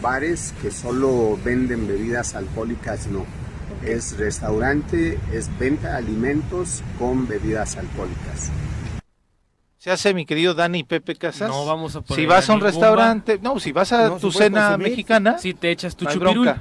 bares que solo venden bebidas alcohólicas, no es restaurante, es venta de alimentos con bebidas alcohólicas. Se hace, mi querido Dani Pepe Casas. No vamos a Si vas a un restaurante, no, si vas a tu cena mexicana, si te echas tu chupirul.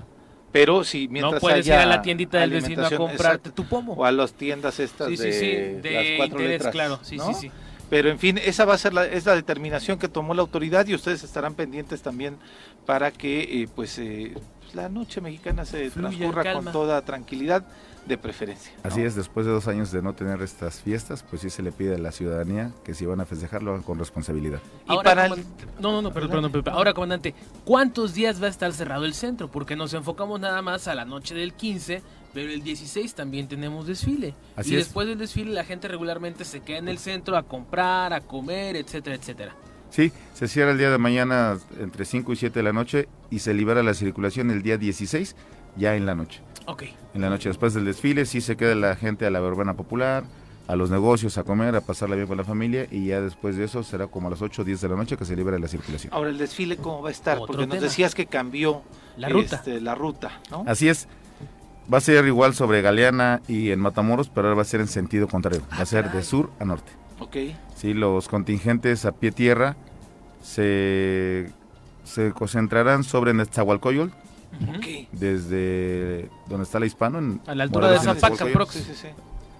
Pero si mientras no puedes ir a la tiendita del vecino a comprarte tu pomo. O a las tiendas estas sí, sí, sí, de, las cuatro letras, claro, sí, sí, sí. Pero en fin, esa va a ser la, es la determinación que tomó la autoridad y ustedes estarán pendientes también para que eh, pues eh, la noche mexicana se transcurra con toda tranquilidad de preferencia. Así es, después de dos años de no tener estas fiestas, pues sí se le pide a la ciudadanía que si van a festejar lo hagan con responsabilidad. Y para No, no, no, perdón, perdón, Ahora, comandante, ¿cuántos días va a estar cerrado el centro? Porque nos enfocamos nada más a la noche del 15, pero el 16 también tenemos desfile. y después del desfile la gente regularmente se queda en el centro a comprar, a comer, etcétera, etcétera. Sí, se cierra el día de mañana entre 5 y 7 de la noche y se libera la circulación el día 16, ya en la noche. Ok. En la noche después del desfile, sí se queda la gente a la verbena popular, a los negocios, a comer, a pasarla bien con la familia y ya después de eso será como a las 8 o 10 de la noche que se libera la circulación. Ahora, ¿el desfile cómo va a estar? Porque nos decías que cambió la ruta, este, la ruta ¿no? Así es. Va a ser igual sobre Galeana y en Matamoros, pero ahora va a ser en sentido contrario. va a ser de sur a norte. Ok. Sí, los contingentes a pie tierra se, se concentrarán sobre Netzahualcoyol, desde donde está la Hispano, en, a la altura de Zapaca,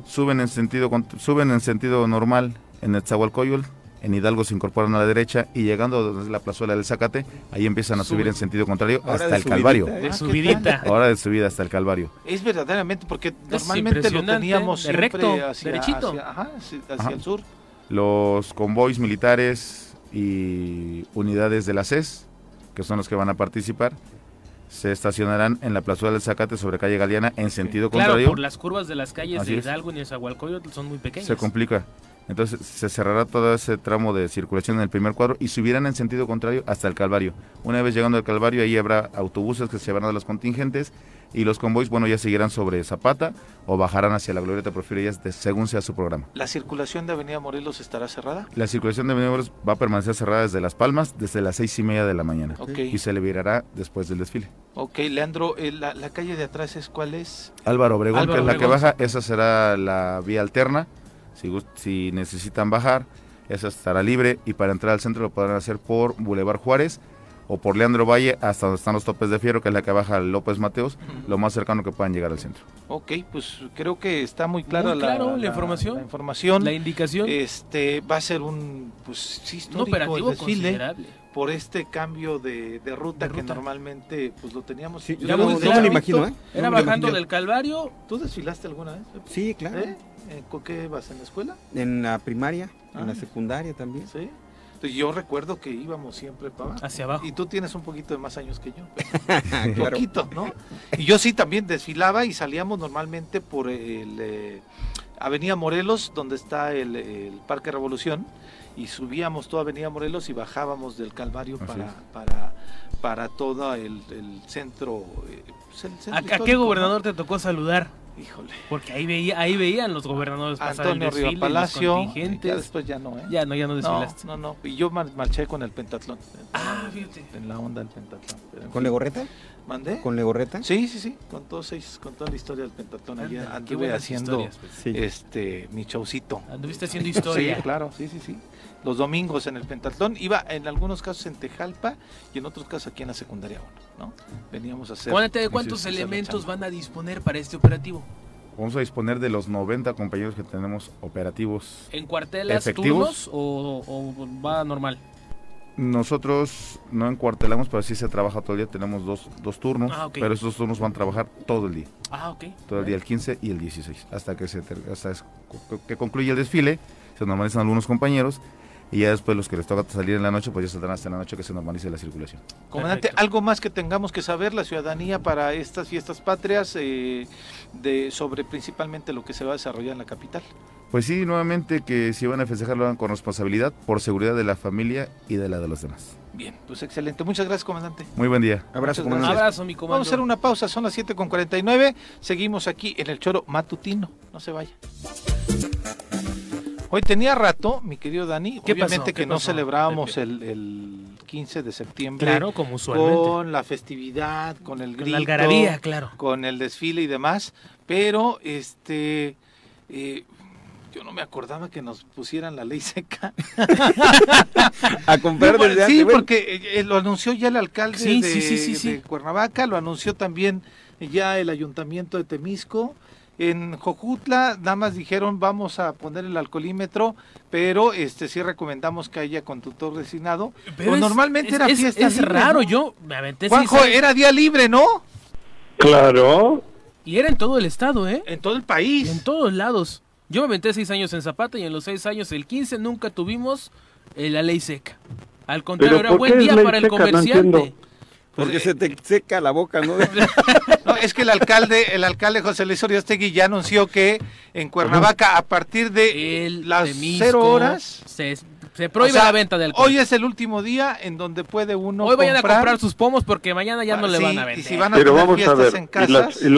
suben en sentido suben en sentido normal en Netzahualcoyol, en Hidalgo se incorporan a la derecha y llegando desde la plazuela del Zacate, ahí empiezan a subir en sentido contrario hasta el Calvario. De ah, subidita. Ahora de subida hasta el Calvario. Es verdaderamente porque normalmente lo teníamos siempre recto, hacia, derechito. hacia el sur. Los convoys militares y unidades de la CES, que son los que van a participar, se estacionarán en la plazuela del Zacate sobre calle Galeana en sentido claro, contrario. por las curvas de las calles de Hidalgo y Nezahualcóyotl son muy pequeñas. Se complica. Entonces se cerrará todo ese tramo de circulación en el primer cuadro y subirán en sentido contrario hasta el Calvario. Una vez llegando al Calvario, ahí habrá autobuses que se llevarán a los contingentes y los convoys, bueno, ya seguirán sobre Zapata o bajarán hacia la Glorieta Porfirio según sea su programa. ¿La circulación de Avenida Morelos estará cerrada? La circulación de Avenida Morelos va a permanecer cerrada desde Las Palmas desde las seis y media de la mañana y se liberará después del desfile. Ok, Leandro, eh, la, calle de atrás es cuál es? Álvaro Obregón, que es la que baja, esa será la vía alterna. Si, si necesitan bajar, esa estará libre y para entrar al centro lo podrán hacer por Boulevard Juárez o por Leandro Valle hasta donde están los topes de fierro, que es la que baja López Mateos, lo más cercano que puedan llegar al centro. Ok, pues creo que está muy clara la, información. La información. La indicación. Este va a ser un pues sí, histórico desfile por este cambio de, ruta, que normalmente pues lo teníamos. Sí, yo no, me lo imagino, ¿eh? Era bajando del Calvario. ¿Tú desfilaste alguna vez? Sí, claro. ¿Eh? ¿Con qué vas en la escuela? En la primaria, en la ah. secundaria también. Sí yo recuerdo que íbamos siempre para abajo. Hacia abajo. Y tú tienes un poquito de más años que yo. Un poquito, ¿no? Y yo sí también desfilaba y salíamos normalmente por el eh, Avenida Morelos, donde está el, Parque Revolución, y subíamos toda Avenida Morelos y bajábamos del Calvario para, para, para todo el, centro. Eh, pues, ¿A, qué gobernador te tocó saludar? Híjole. Porque ahí veía, ahí veían los gobernadores pasar Antonio el desfile, Palacio, ya después ya no, ¿eh? Ya no, ya no desfilaste. No, no, y yo marché con el pentatlón. Ah, fíjate. En la onda del pentatlón. ¿Con Legorreta? ¿Mandé? ¿Con Legorreta? Sí, sí, sí, con todos seis, con toda la historia del pentatlón. Allí anduve haciendo pues. este mi showcito. Anduviste haciendo historia. sí, claro, sí, sí, sí los domingos en el pentatlón. Iba en algunos casos en Tejalpa y en otros casos aquí en la secundaria 1, ¿no? Veníamos a hacer... ¿De cuántos elementos van a disponer para este operativo? Vamos a disponer de los 90 compañeros que tenemos operativos. ¿En cuartelas, efectivos. turnos o, va normal? Nosotros no encuartelamos, pero sí se trabaja todo el día. Tenemos dos, dos turnos, ah, pero esos turnos van a trabajar todo el día. Ah, ok. Todo el día, el 15 y el 16, hasta que se hasta que concluye el desfile. Se normalizan algunos compañeros y ya después los que les toca salir en la noche, pues ya saldrán hasta la noche que se normalice la circulación. Comandante, ¿algo más que tengamos que saber la ciudadanía para estas fiestas patrias eh, de, sobre principalmente lo que se va a desarrollar en la capital? Pues sí, nuevamente que si van a festejar lo hagan con responsabilidad por seguridad de la familia y de la de los demás. Bien, pues excelente. Muchas gracias, comandante. Muy buen día. Abrazo, comandante. Abrazo, mi comandante. Vamos a hacer una pausa, son las 7.49. Seguimos aquí en el Choro Matutino. No se vaya. Hoy tenía rato, mi querido Dani, obviamente que no celebrábamos el, el, 15 de septiembre. Claro, como usualmente. Con la festividad, con el grito. Con la claro. Con el desfile y demás. Pero, este... Eh, yo no me acordaba que nos pusieran la ley seca. a comprar desde Sí, porque eh, eh, lo anunció ya el alcalde de, de, Cuernavaca, lo anunció también ya el ayuntamiento de Temisco. En Jojutla nada más dijeron vamos a poner el alcoholímetro, pero este sí recomendamos que haya conductor designado. Pero normalmente era fiesta es raro, yo me aventé Juanjo, era día libre, ¿no? Claro. Y era en todo el estado, ¿eh? En todo el país. En todos lados. Yo me aventé seis años en Zapata y en los seis años, el 15, nunca tuvimos eh, la ley seca. Al contrario, era buen día para el comerciante. Porque se te seca la boca, ¿no? no, es que el alcalde, el alcalde José Luis Oriastegui ya anunció que en Cuernavaca a partir de las cero horas se, prohíbe la venta del alcohol. Hoy es el último día en donde puede uno Hoy vayan a comprar sus pomos porque mañana ya no le van a vender. Y si van a Pero vamos a ver, en casas, y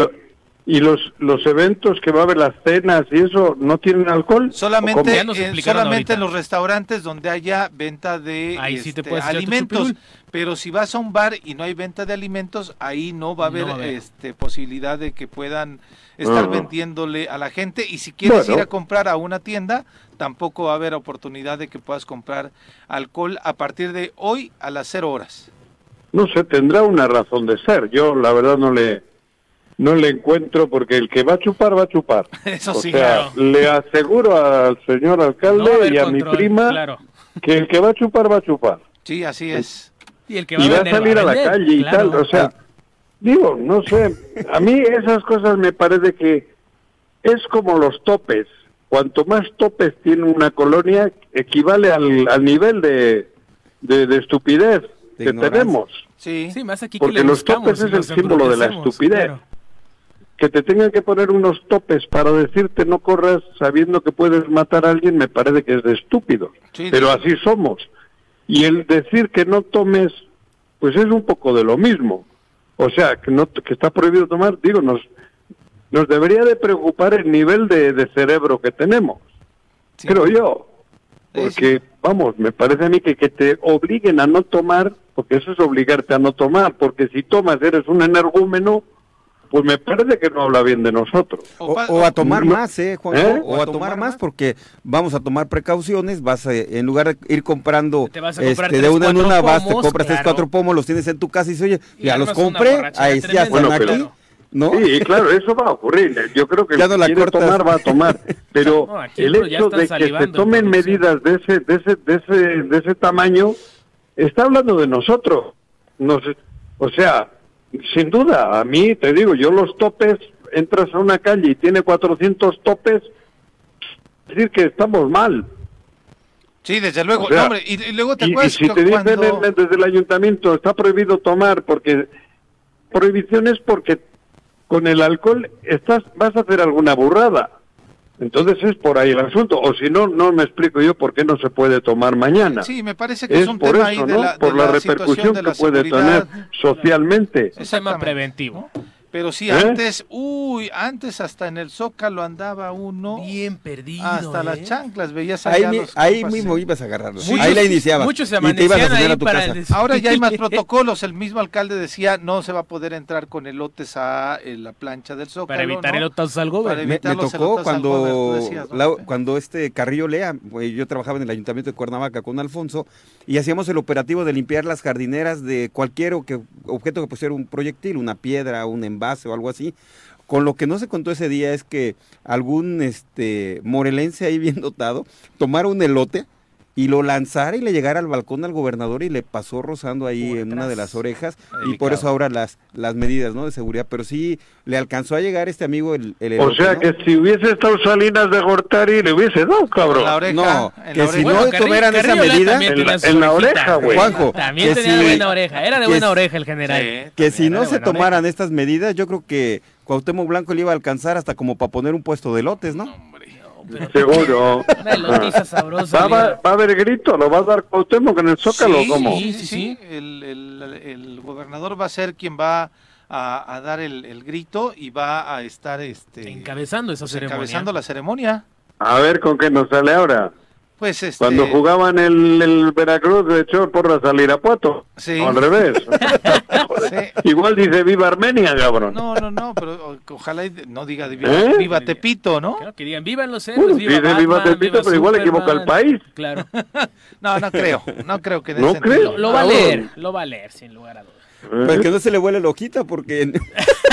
los los eventos que va a haber las cenas y eso no tienen alcohol solamente eh, solamente en los restaurantes donde haya venta de este, alimentos. pero si vas a un bar y no hay venta de alimentos ahí no va a haber, este posibilidad de que puedan estar vendiéndole a la gente. Y si quieres ir a comprar a una tienda tampoco va a haber oportunidad de que puedas comprar alcohol a partir de hoy a las cero horas. No sé tendrá una razón de ser. Yo la verdad no le no le encuentro porque el que va a chupar va a chupar. Eso sí, sea, le aseguro al señor alcalde y a mi prima que el que va a chupar va a chupar. Sí, así es. Y el que va, a, salir a, la calle y tal, o sea, digo, no sé, a mí esas cosas me parece que es como los topes. Cuanto más topes tiene una colonia, equivale al, al nivel de, de, de estupidez. que tenemos. Sí, sí más aquí Porque los topes es el símbolo de la estupidez. Que te tengan que poner unos topes para decirte no corras sabiendo que puedes matar a alguien me parece que es de estúpido. Pero así somos. Y el decir que no tomes, pues es un poco de lo mismo. O sea, que, no, que está prohibido tomar, digo, nos, nos debería de preocupar el nivel de, cerebro que tenemos. Creo yo. Porque, vamos, me parece a mí que, que te obliguen a no tomar, porque eso es obligarte a no tomar, porque si tomas eres un energúmeno, pues me parece que no habla bien de nosotros. O, a tomar más, ¿eh, Juan? ¿Eh? O, a, tomar, más porque vamos a tomar precauciones, vas a, en lugar de ir comprando este, de una en una, vas, te compras tres, cuatro pomos, los tienes en tu casa y dices, oye, ya los compré, ahí ya están aquí. ¿No? Sí, claro, eso va a ocurrir. Yo creo que ya no la quiere tomar va a tomar, pero el hecho de que se tomen medidas de ese, de ese, de ese, de ese tamaño está hablando de nosotros. Nos, o sea, sin duda, a mí te digo, yo los topes, entras a una calle y tiene 400 topes, es decir que estamos mal. Sí, desde luego. y, luego te y, si te dicen desde el ayuntamiento está prohibido tomar porque prohibiciones porque con el alcohol estás vas a hacer alguna burrada. Entonces es por ahí el asunto, o si no, no me explico yo por qué no se puede tomar mañana. Sí, me parece que es, un tema ahí de la, por la, repercusión que puede tener socialmente. Es tema preventivo. Pero sí, ¿Eh? antes, uy, antes hasta en el Zócalo andaba uno. Bien perdido. Hasta las ¿eh? chanclas, veías allá Ahí, ahí mismo ibas a agarrarlo. ahí la iniciabas. Muchos se amanecían ahí para Ahora ya hay más protocolos. El mismo alcalde decía, no se va a poder entrar con elotes a eh, la plancha del Zócalo. Para evitar elotes al gobierno. Me, me tocó cuando, cuando este Carrillo Lea, yo trabajaba en el ayuntamiento de Cuernavaca con Alfonso, y hacíamos el operativo de limpiar las jardineras de cualquier objeto que pusiera un proyectil, una piedra, un envase o algo así. Con lo que no se contó ese día es que algún este morelense ahí bien dotado tomara un elote y lo lanzara y le llegara al balcón al gobernador y le pasó rozando ahí en una de las orejas y por eso ahora las las medidas no de seguridad. Pero sí le alcanzó a llegar este amigo el, el o sea que si hubiese estado Salinas de Gortari le hubiese dado cabrón. no que si no tuvieran esa medida en la, oreja güey. Juanjo también tenía buena oreja era de buena oreja el general. Que si no se tomaran estas medidas yo creo que Cuauhtémoc Blanco le iba a alcanzar hasta como para poner un puesto de lotes no Seguro. ¿Va, a haber grito? ¿Lo va a dar Cuauhtémoc en el Zócalo? Sí, sí, sí. El, gobernador va a ser quien va a, dar el, grito y va a estar este encabezando esa pues, Encabezando la ceremonia. A ver con qué nos sale ahora. Pues este... Cuando jugaban el, el Veracruz, de hecho, por salir a Puerto. Sí. al revés. Igual dice viva Armenia, cabrón. No, no, no, pero ojalá no diga ¿Eh? viva, Tepito, ¿no? que digan viva los héroes, viva, dice, viva Tepito, pero igual equivoca el país. Claro. no, no creo, no creo que ¿No creo? Lo, va a leer, lo va a leer, sin lugar a dudas. Pues que no se le vuele la hojita porque en...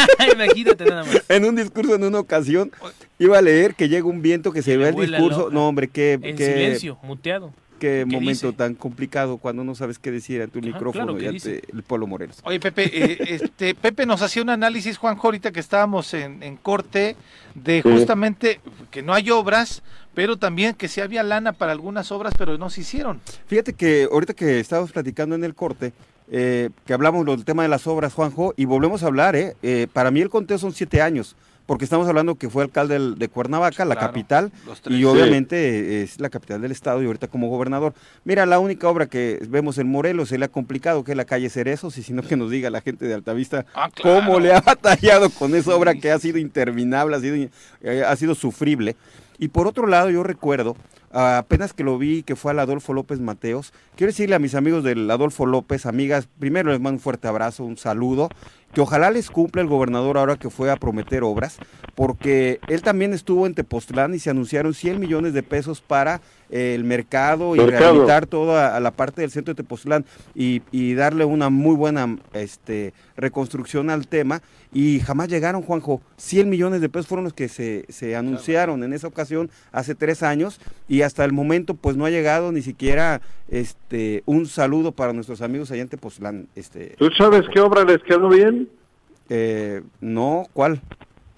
Imagínate nada más. en un discurso en una ocasión iba a leer que llega un viento que se ve el discurso. No, hombre, qué... En silencio, muteado. Qué, momento tan complicado cuando no sabes qué decir en tu micrófono y ante el Polo Morelos. Oye, Pepe, eh, este, Pepe nos hacía un análisis, Juan ahorita que estábamos en, corte, de justamente que no hay obras, pero también que sí había lana para algunas obras, pero no se hicieron. Fíjate que ahorita que estábamos platicando en el corte, eh, que hablamos del tema de las obras, Juanjo, y volvemos a hablar, ¿eh? eh para mí el conteo son siete años, porque estamos hablando que fue alcalde de Cuernavaca, la capital, y obviamente es la capital del estado y ahorita como gobernador. Mira, la única obra que vemos en Morelos se le ha complicado, que es la calle Cerezos, y si no que nos diga la gente de Altavista ah, cómo le ha batallado con esa obra que ha sido interminable, ha sido, eh, ha sido sufrible. Y por otro lado, yo recuerdo apenas que lo vi, que fue al Adolfo López Mateos. Quiero decirle a mis amigos del Adolfo López, amigas, primero les mando un fuerte abrazo, un saludo, que ojalá les cumpla el gobernador ahora que fue a prometer obras, porque él también estuvo en Tepoztlán y se anunciaron 100 millones de pesos para el mercado y rehabilitar toda la parte del centro de Tepoztlán y, y, darle una muy buena este, reconstrucción al tema. Y jamás llegaron, Juanjo. 100 millones de pesos fueron los que se, se anunciaron en esa ocasión hace tres años y hasta el momento pues no ha llegado ni siquiera este un saludo para nuestros amigos allá en Tepoztlán. Este, ¿Tú sabes qué obra les quedó bien? Eh, no, ¿cuál?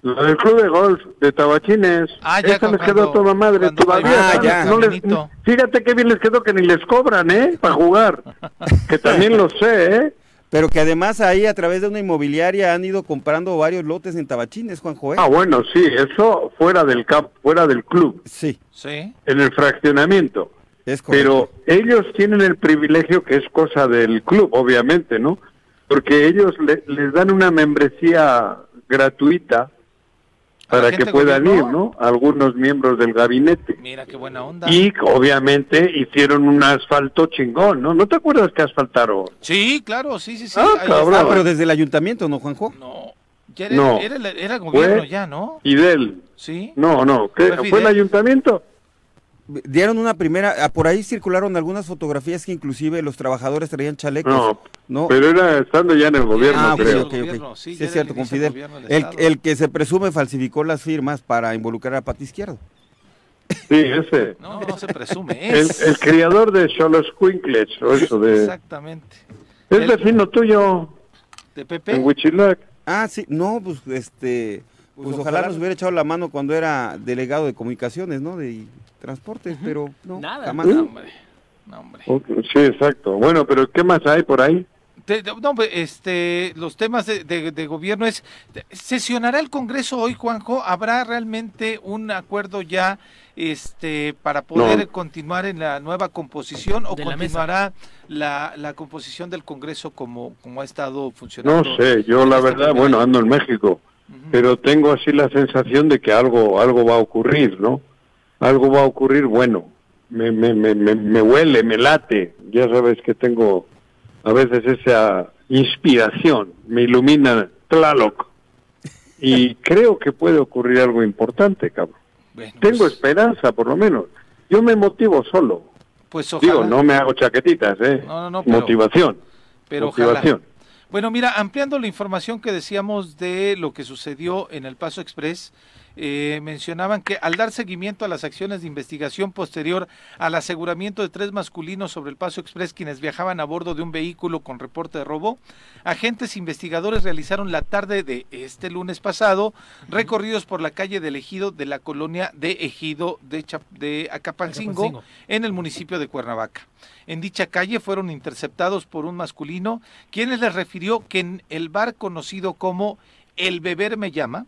La del club de golf de Tabachines. Ah, ya Esta les quedó toda madre todavía. Ah, ya. No les, fíjate qué bien les quedó que ni les cobran, ¿eh? Para jugar. que también lo sé, ¿eh? Pero que además ahí a través de una inmobiliaria han ido comprando varios lotes en Tabachines, Juan Joel. Ah, bueno, sí, eso fuera del cap, fuera del club. Sí. Sí. En el fraccionamiento. Es Pero ellos tienen el privilegio que es cosa del club, obviamente, ¿no? Porque ellos les dan una membresía gratuita para que puedan ir, ¿no? Algunos miembros del gabinete. Mira qué buena onda. Y obviamente hicieron un asfalto chingón, ¿no? ¿No te acuerdas que asfaltaron? Sí, claro, sí, sí, sí. Ah, ah pero desde el ayuntamiento, ¿no, Juanjo? No. era, no. Era, gobierno ya, ¿no? Y del. Sí. No, no. ¿Qué, ¿Fue el ayuntamiento? Dieron una primera, ah, por ahí circularon algunas fotografías que inclusive los trabajadores traían chalecos. No, pero era estando ya en el gobierno, ah, creo. Sí, es cierto, con Fidel. El, el, que se presume falsificó las firmas para involucrar a Pati Izquierdo. Sí, ese. No, no se presume, es. El, criador de Cholos Quinkles, o eso de... Exactamente. Es vecino tuyo. ¿De Pepe? En Huichilac. Ah, sí, no, pues este... Pues, pues ojalá, nos hubiera echado la mano cuando era delegado de comunicaciones, ¿no? De, transportes, pero no. Nada. más. hombre. Sí, exacto. Bueno, pero ¿qué más hay por ahí? no, este, los temas de, gobierno es, ¿sesionará el Congreso hoy, Juanjo? ¿Habrá realmente un acuerdo ya este, para poder continuar en la nueva composición o continuará la, la, composición del Congreso como, como ha estado funcionando? No sé, yo la verdad, bueno, ando en México, pero tengo así la sensación de que algo, algo va a ocurrir, ¿no? algo va a ocurrir bueno. Me, me, me, me, huele, me late. Ya sabes que tengo a veces esa inspiración, me ilumina Tlaloc. Y creo que puede ocurrir algo importante, cabrón. tengo pues esperanza, por lo menos. Yo me motivo solo. Pues ojalá. Digo, no me hago chaquetitas, ¿eh? No, no, Motivación. Pero Motivación. Bueno, mira, ampliando la información que decíamos de lo que sucedió en el Paso Express, eh, mencionaban que al dar seguimiento a las acciones de investigación posterior al aseguramiento de tres masculinos sobre el Paso Express quienes viajaban a bordo de un vehículo con reporte de robo, agentes investigadores realizaron la tarde de este lunes pasado recorridos por la calle del Ejido de la colonia de Ejido de, de Acapancingo en el municipio de Cuernavaca. En dicha calle fueron interceptados por un masculino, quienes les refirió que en el bar conocido como El Beber Me Llama,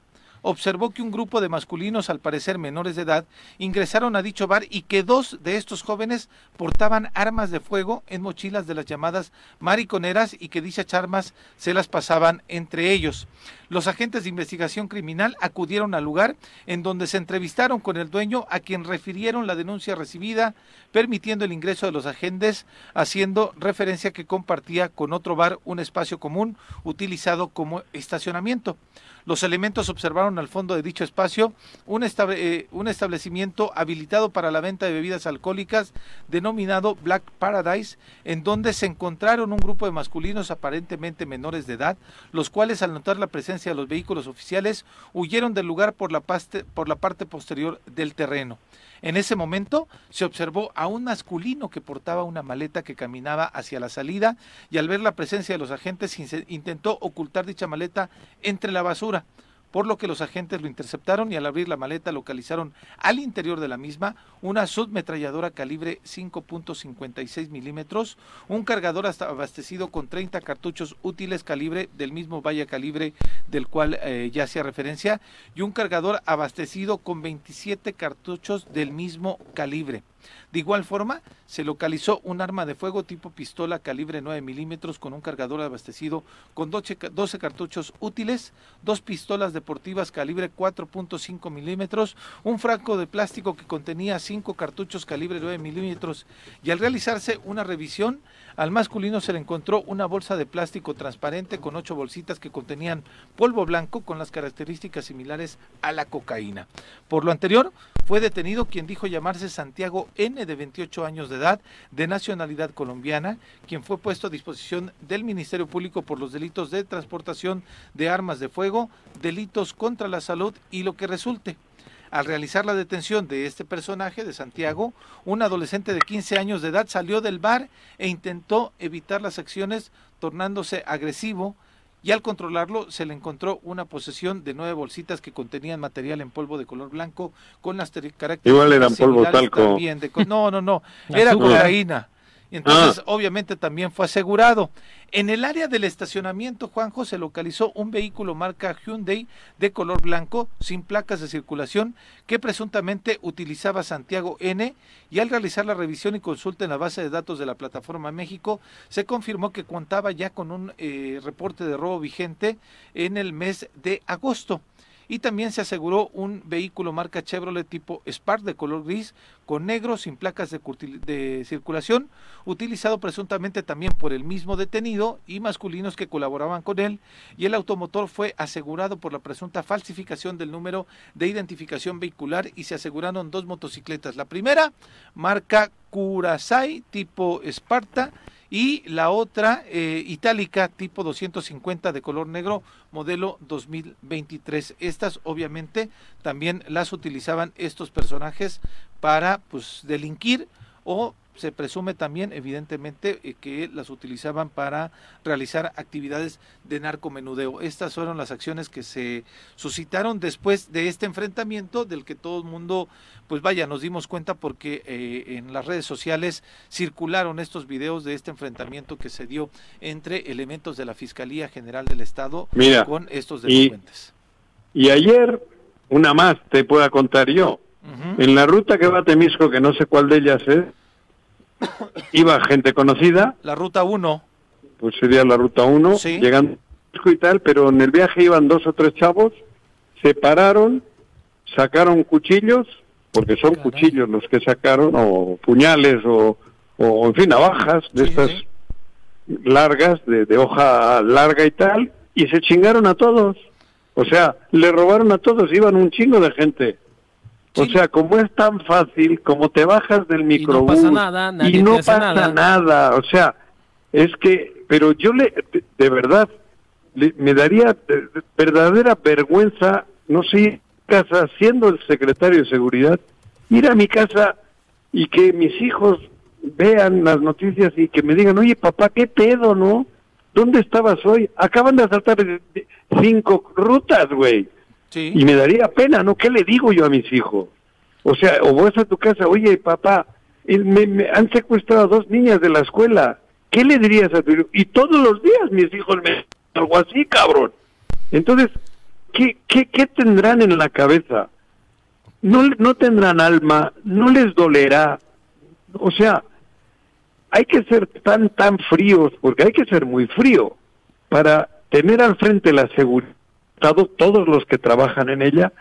observó que un grupo de masculinos, al parecer menores de edad, ingresaron a dicho bar y que dos de estos jóvenes portaban armas de fuego en mochilas de las llamadas mariconeras y que dichas armas se las pasaban entre ellos. Los agentes de investigación criminal acudieron al lugar en donde se entrevistaron con el dueño a quien refirieron la denuncia recibida, permitiendo el ingreso de los agentes, haciendo referencia que compartía con otro bar un espacio común utilizado como estacionamiento. Los elementos observaron al fondo de dicho espacio un, eh, un establecimiento habilitado para la venta de bebidas alcohólicas denominado Black Paradise, en donde se encontraron un grupo de masculinos aparentemente menores de edad, los cuales al notar la presencia de los vehículos oficiales huyeron del lugar por la parte posterior del terreno. En ese momento se observó a un masculino que portaba una maleta que caminaba hacia la salida y al ver la presencia de los agentes intentó ocultar dicha maleta entre la basura por lo que los agentes lo interceptaron y al abrir la maleta localizaron al interior de la misma una submetralladora calibre 5.56 milímetros, un cargador abastecido con 30 cartuchos útiles calibre del mismo valla calibre del cual eh, ya hacía referencia y un cargador abastecido con 27 cartuchos del mismo calibre. De igual forma, se localizó un arma de fuego tipo pistola calibre 9 milímetros con un cargador abastecido con 12, cartuchos útiles, dos pistolas deportivas calibre 4.5 milímetros, un franco de plástico que contenía cinco cartuchos calibre 9 milímetros y al realizarse una revisión, al masculino se le encontró una bolsa de plástico transparente con ocho bolsitas que contenían polvo blanco con las características similares a la cocaína. Por lo anterior, fue detenido quien dijo llamarse Santiago N de 28 años de edad, de nacionalidad colombiana, quien fue puesto a disposición del Ministerio Público por los delitos de transportación de armas de fuego, delitos contra la salud y lo que resulte. Al realizar la detención de este personaje de Santiago, un adolescente de 15 años de edad salió del bar e intentó evitar las acciones tornándose agresivo y al controlarlo se le encontró una posesión de nueve bolsitas que contenían material en polvo de color blanco con las características Igual eran polvo talco. no, no, no, era cocaína. Entonces, ah. obviamente también fue asegurado. En el área del estacionamiento, Juanjo, se localizó un vehículo marca Hyundai de color blanco, sin placas de circulación, que presuntamente utilizaba Santiago N. Y al realizar la revisión y consulta en la base de datos de la plataforma México, se confirmó que contaba ya con un eh, reporte de robo vigente en el mes de agosto y también se aseguró un vehículo marca Chevrolet tipo Spark de color gris con negro sin placas de, circulación, utilizado presuntamente también por el mismo detenido y masculinos que colaboraban con él, y el automotor fue asegurado por la presunta falsificación del número de identificación vehicular y se aseguraron dos motocicletas. La primera, marca Curasai tipo Sparta, y la otra eh, itálica tipo 250 de color negro modelo 2023. Estas obviamente también las utilizaban estos personajes para pues delinquir o se presume también, evidentemente, eh, que las utilizaban para realizar actividades de narcomenudeo. Estas fueron las acciones que se suscitaron después de este enfrentamiento, del que todo el mundo, pues vaya, nos dimos cuenta porque eh, en las redes sociales circularon estos videos de este enfrentamiento que se dio entre elementos de la Fiscalía General del Estado con estos delincuentes. Y, ayer, una más te puedo contar yo. En la ruta que va a Temisco, que no sé cuál de ellas es, iba gente conocida. La ruta 1. Pues sería la ruta 1, llegando y tal, pero en el viaje iban dos o tres chavos, se pararon, sacaron cuchillos, porque son cuchillos los que sacaron, o puñales, o, o en fin, navajas de estas largas, de, de hoja larga y tal, y se chingaron a todos. O sea, le robaron a todos, iban un chingo de gente. O sea, como es tan fácil, como te bajas del microbús y no pasa nada, y no pasa nada. o sea, es que, pero yo le, de, verdad, me daría verdadera vergüenza, no sé, casa, siendo el secretario de seguridad, ir a mi casa y que mis hijos vean las noticias y que me digan, oye papá, ¿qué pedo, no? ¿Dónde estabas hoy? Acaban de asaltar cinco rutas, güey. Y me daría pena, ¿no? ¿Qué le digo yo a mis hijos? O sea, o vas a tu casa, oye, papá, me, han secuestrado dos niñas de la escuela. ¿Qué le dirías a tu hijo? Y todos los días mis hijos me algo así, cabrón. Entonces, ¿qué, qué, qué tendrán en la cabeza? No, no tendrán alma, no les dolerá. O sea, hay que ser tan, tan fríos, porque hay que ser muy frío para tener al frente la seguridad todos los que trabajan en ella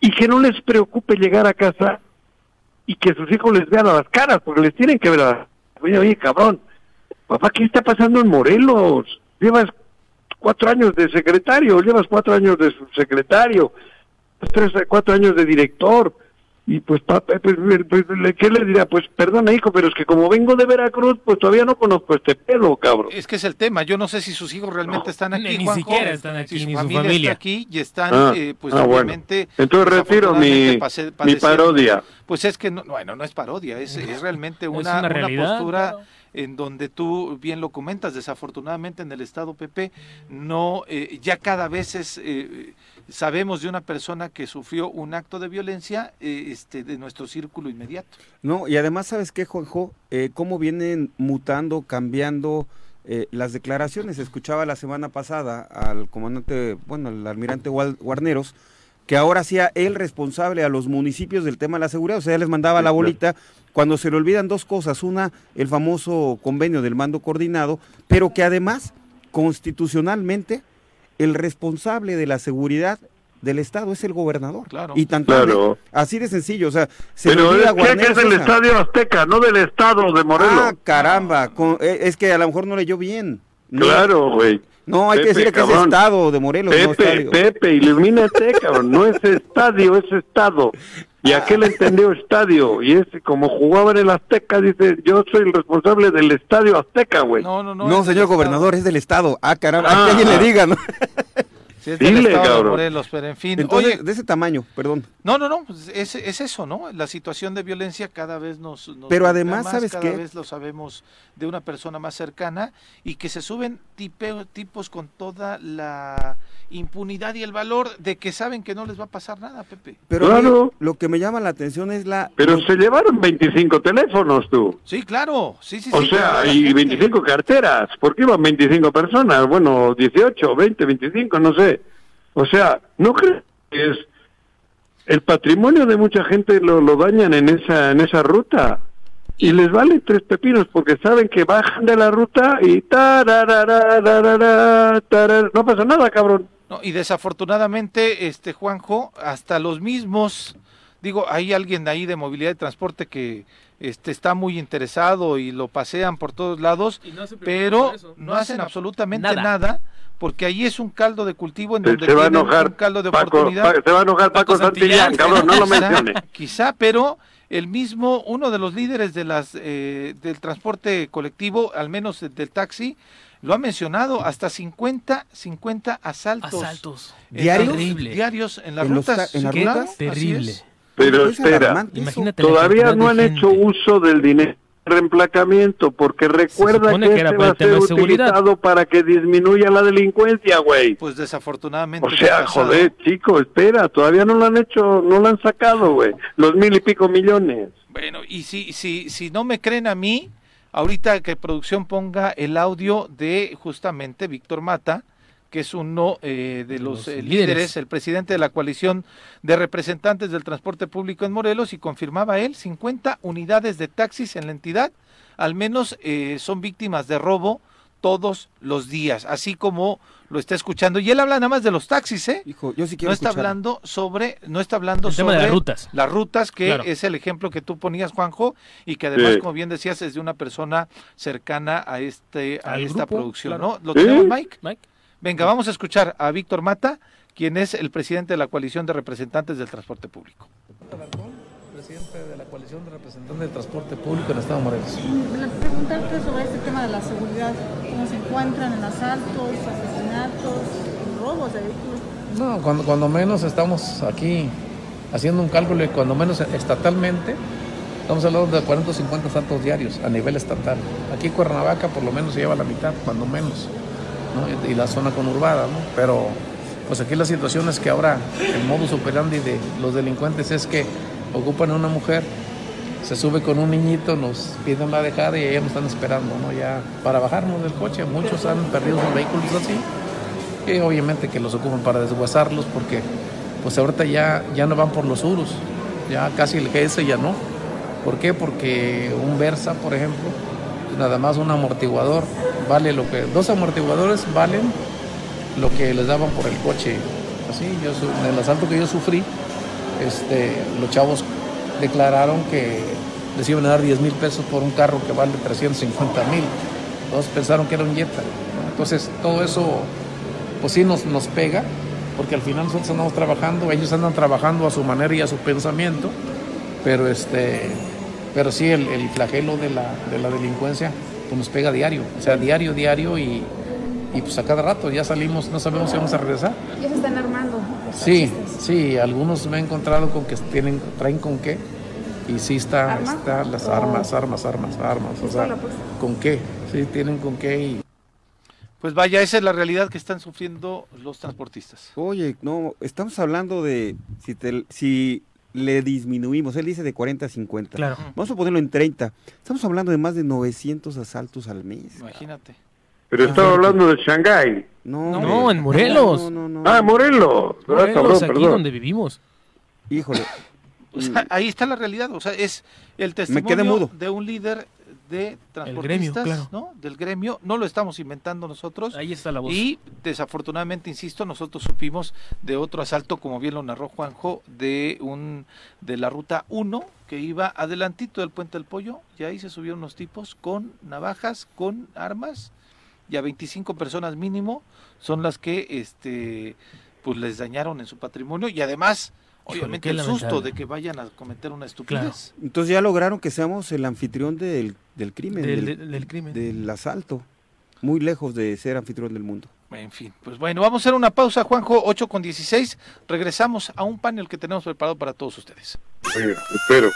y que no les preocupe llegar a casa y que sus hijos les vean a las caras, porque les tienen que ver a las Oye, oye, cabrón, papá, ¿qué está pasando en Morelos? Llevas cuatro años de secretario, llevas cuatro años de subsecretario, tres, cuatro años de director y pues, pues, pues, ¿qué le diría? Pues perdona hijo, pero es que como vengo de Veracruz, pues todavía no conozco este pelo, cabrón. Es que es el tema, yo no sé si sus hijos realmente están aquí, Ni, siquiera están aquí, ni su familia, está aquí y están, ah, eh, pues ah, obviamente... Entonces retiro mi, mi parodia. Pues es que, no, bueno, no es parodia, es, es realmente una, una, postura en donde tú bien lo comentas, desafortunadamente en el Estado PP no, eh, ya cada vez es, eh, sabemos de una persona que sufrió un acto de violencia eh, este, de nuestro círculo inmediato. No, y además, ¿sabes qué, Juanjo? cómo vienen mutando, cambiando las declaraciones. Escuchaba la semana pasada al comandante, bueno, al almirante Guarneros, que ahora sea él responsable a los municipios del tema de la seguridad, o sea, les mandaba la bolita cuando se le olvidan dos cosas, una, el famoso convenio del mando coordinado, pero que además, constitucionalmente, el responsable de la seguridad del Estado es el gobernador. Claro. Y tanto claro. así de sencillo, o sea, se Pero olvida es, es el Estadio Azteca, no del Estado de Morelos. Ah, caramba, eh, es que a lo mejor no leyó bien. Claro, güey. No, hay que decir que es Estado de Morelos, Pepe, no estadio. Pepe, ilumínate, cabrón, no es estadio, es Estado. Y aquel entendió estadio, y es como jugaba en el Azteca, dice, yo soy el responsable del estadio Azteca, güey. No, no, no. No, señor gobernador, es del Estado. Ah, caramba, ah, que alguien le diga, ¿no? Sí, es del estado de Morelos, pero en fin. Entonces, de ese tamaño, perdón. No, no, no, pues es, es, eso, ¿no? La situación de violencia cada vez nos... pero además, ¿sabes cada qué? Cada vez lo sabemos de una persona más cercana y que se suben tipos con toda la impunidad y el valor de que saben que no les va a pasar nada, Pepe. Pero claro. lo que me llama la atención es la... Pero se llevaron 25 teléfonos tú. Sí, claro, sí, sí. O sea, y 25 carteras, ¿por qué iban 25 personas? Bueno, 18, 20, 25, no sé. O sea, ¿no crees que es el patrimonio de mucha gente lo, lo dañan en esa en esa ruta? y les vale tres pepinos porque saben que bajan de la ruta y no pasa nada, cabrón. No, y desafortunadamente, este Juanjo, hasta los mismos, digo, hay alguien ahí de movilidad y transporte que este está muy interesado y lo pasean por todos lados, pero no, hacen absolutamente nada. porque ahí es un caldo de cultivo en donde se va a enojar un caldo de oportunidad. se va a enojar Paco, Santillán, cabrón, no lo mencione. Quizá, pero el mismo, uno de los líderes de las, eh, del transporte colectivo, al menos del taxi, lo ha mencionado, hasta 50, 50 asaltos. Asaltos. ¿Diarios? Diarios en las rutas. ¿En las rutas? Terrible. Pero espera, todavía no han hecho uso del dinero reemplacamiento, porque recuerda que, este va a ser utilizado para que disminuya la delincuencia, güey. Pues desafortunadamente. O sea, joder, chico, espera, todavía no lo han hecho, no lo han sacado, güey. Los mil y pico millones. Bueno, y si, si, si no me creen a mí, ahorita que producción ponga el audio de justamente Víctor Mata, que es uno eh, de los, eh, líderes. el presidente de la coalición de representantes del transporte público en Morelos, y confirmaba él, 50 unidades de taxis en la entidad, al menos eh, son víctimas de robo todos los días, así como lo está escuchando. Y él habla nada más de los taxis, ¿eh? Hijo, yo sí quiero no está hablando sobre, no está hablando sobre las rutas. Las rutas, que es el ejemplo que tú ponías, Juanjo, y que además, como bien decías, es de una persona cercana a este, a esta producción, ¿no? ¿Lo tenemos, Mike? Mike. Venga, vamos a escuchar a Víctor Mata, quien es el presidente de la coalición de representantes del transporte público. presidente de la coalición de representantes del transporte público en el Estado de Morelos. Preguntarte sobre este tema de la seguridad, ¿cómo se encuentran en asaltos, asesinatos, robos de vehículos? No, cuando, cuando menos estamos aquí haciendo un cálculo y cuando menos estatalmente, estamos hablando de 40 o 50 asaltos diarios a nivel estatal. Aquí Cuernavaca por lo menos se lleva la mitad, cuando menos y la zona conurbada, ¿no? Pero pues aquí la situación es que ahora el modus operandi de los delincuentes es que ocupan a una mujer, se sube con un niñito, nos piden la dejada y ellos nos están esperando, ¿no? Ya para bajarnos del coche, muchos han perdido sus vehículos así, y obviamente que los ocupan para desguazarlos porque pues ahorita ya, ya no van por los urus, ya casi el GS ya no. ¿Por qué? Porque un Versa, por ejemplo, nada más un amortiguador vale lo que dos amortiguadores valen lo que les daban por el coche. Así yo en el asalto que yo sufrí este los chavos declararon que les iban a dar 10 mil pesos por un carro que vale 350 mil. Todos pensaron que era un Jetta entonces todo eso pues sí nos, nos pega porque al final nosotros andamos trabajando ellos andan trabajando a su manera y a su pensamiento pero este pero sí el, flagelo de la, de la delincuencia pues nos pega diario, o sea, diario, diario y, y pues a cada rato ya salimos, no sabemos si vamos a regresar. Ya se están armando. Sí, sí, algunos me he encontrado con que tienen, traen con qué y sí está, está las armas, armas, armas, armas, o sea, con qué, sí tienen con qué y... Pues vaya, esa es la realidad que están sufriendo los transportistas. Oye, no, estamos hablando de si, te, si le disminuimos. Él dice de 40 a 50. Claro. Vamos a ponerlo en 30. Estamos hablando de más de 900 asaltos al mes. Imagínate. Pero estaba hablando de Shanghái. No, no, en Morelos. ah, Morelos. Morelos, aquí donde vivimos. Híjole. ahí está la realidad. O sea, es el testimonio de un líder de transportistas, ¿no? Del gremio, no lo estamos inventando nosotros. Ahí está la voz. Y desafortunadamente, insisto, nosotros supimos de otro asalto, como bien lo narró Juanjo, de un de la ruta 1 que iba adelantito del puente del pollo, y ahí se subieron unos tipos con navajas, con armas, y a 25 personas mínimo son las que este pues les dañaron en su patrimonio y además Obviamente el susto de que vayan a cometer una estupidez. Entonces ya lograron que seamos el anfitrión del, del crimen. Del, crimen. Del asalto. muy lejos de ser anfitrión del mundo. En fin, pues bueno, vamos a hacer una pausa, Juanjo, 8 con 16. Regresamos a un panel que tenemos preparado para todos ustedes. espero.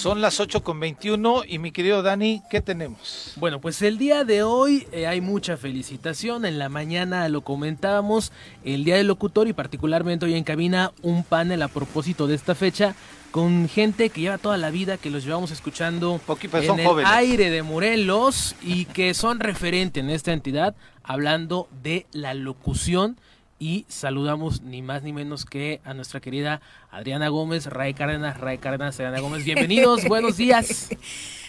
Son las 8 con 21 y mi querido Dani, ¿qué tenemos? Bueno, pues el día de hoy eh, hay mucha felicitación. En la mañana lo comentábamos, el Día del Locutor y particularmente hoy en cabina un panel a propósito de esta fecha con gente que lleva toda la vida, que los llevamos escuchando en el aire de Morelos y que son referente en esta entidad, hablando de la locución. Y saludamos ni más ni menos que a nuestra querida Adriana Gómez, Ray Cárdenas, Ray Cárdenas, Adriana Gómez. Bienvenidos, buenos días.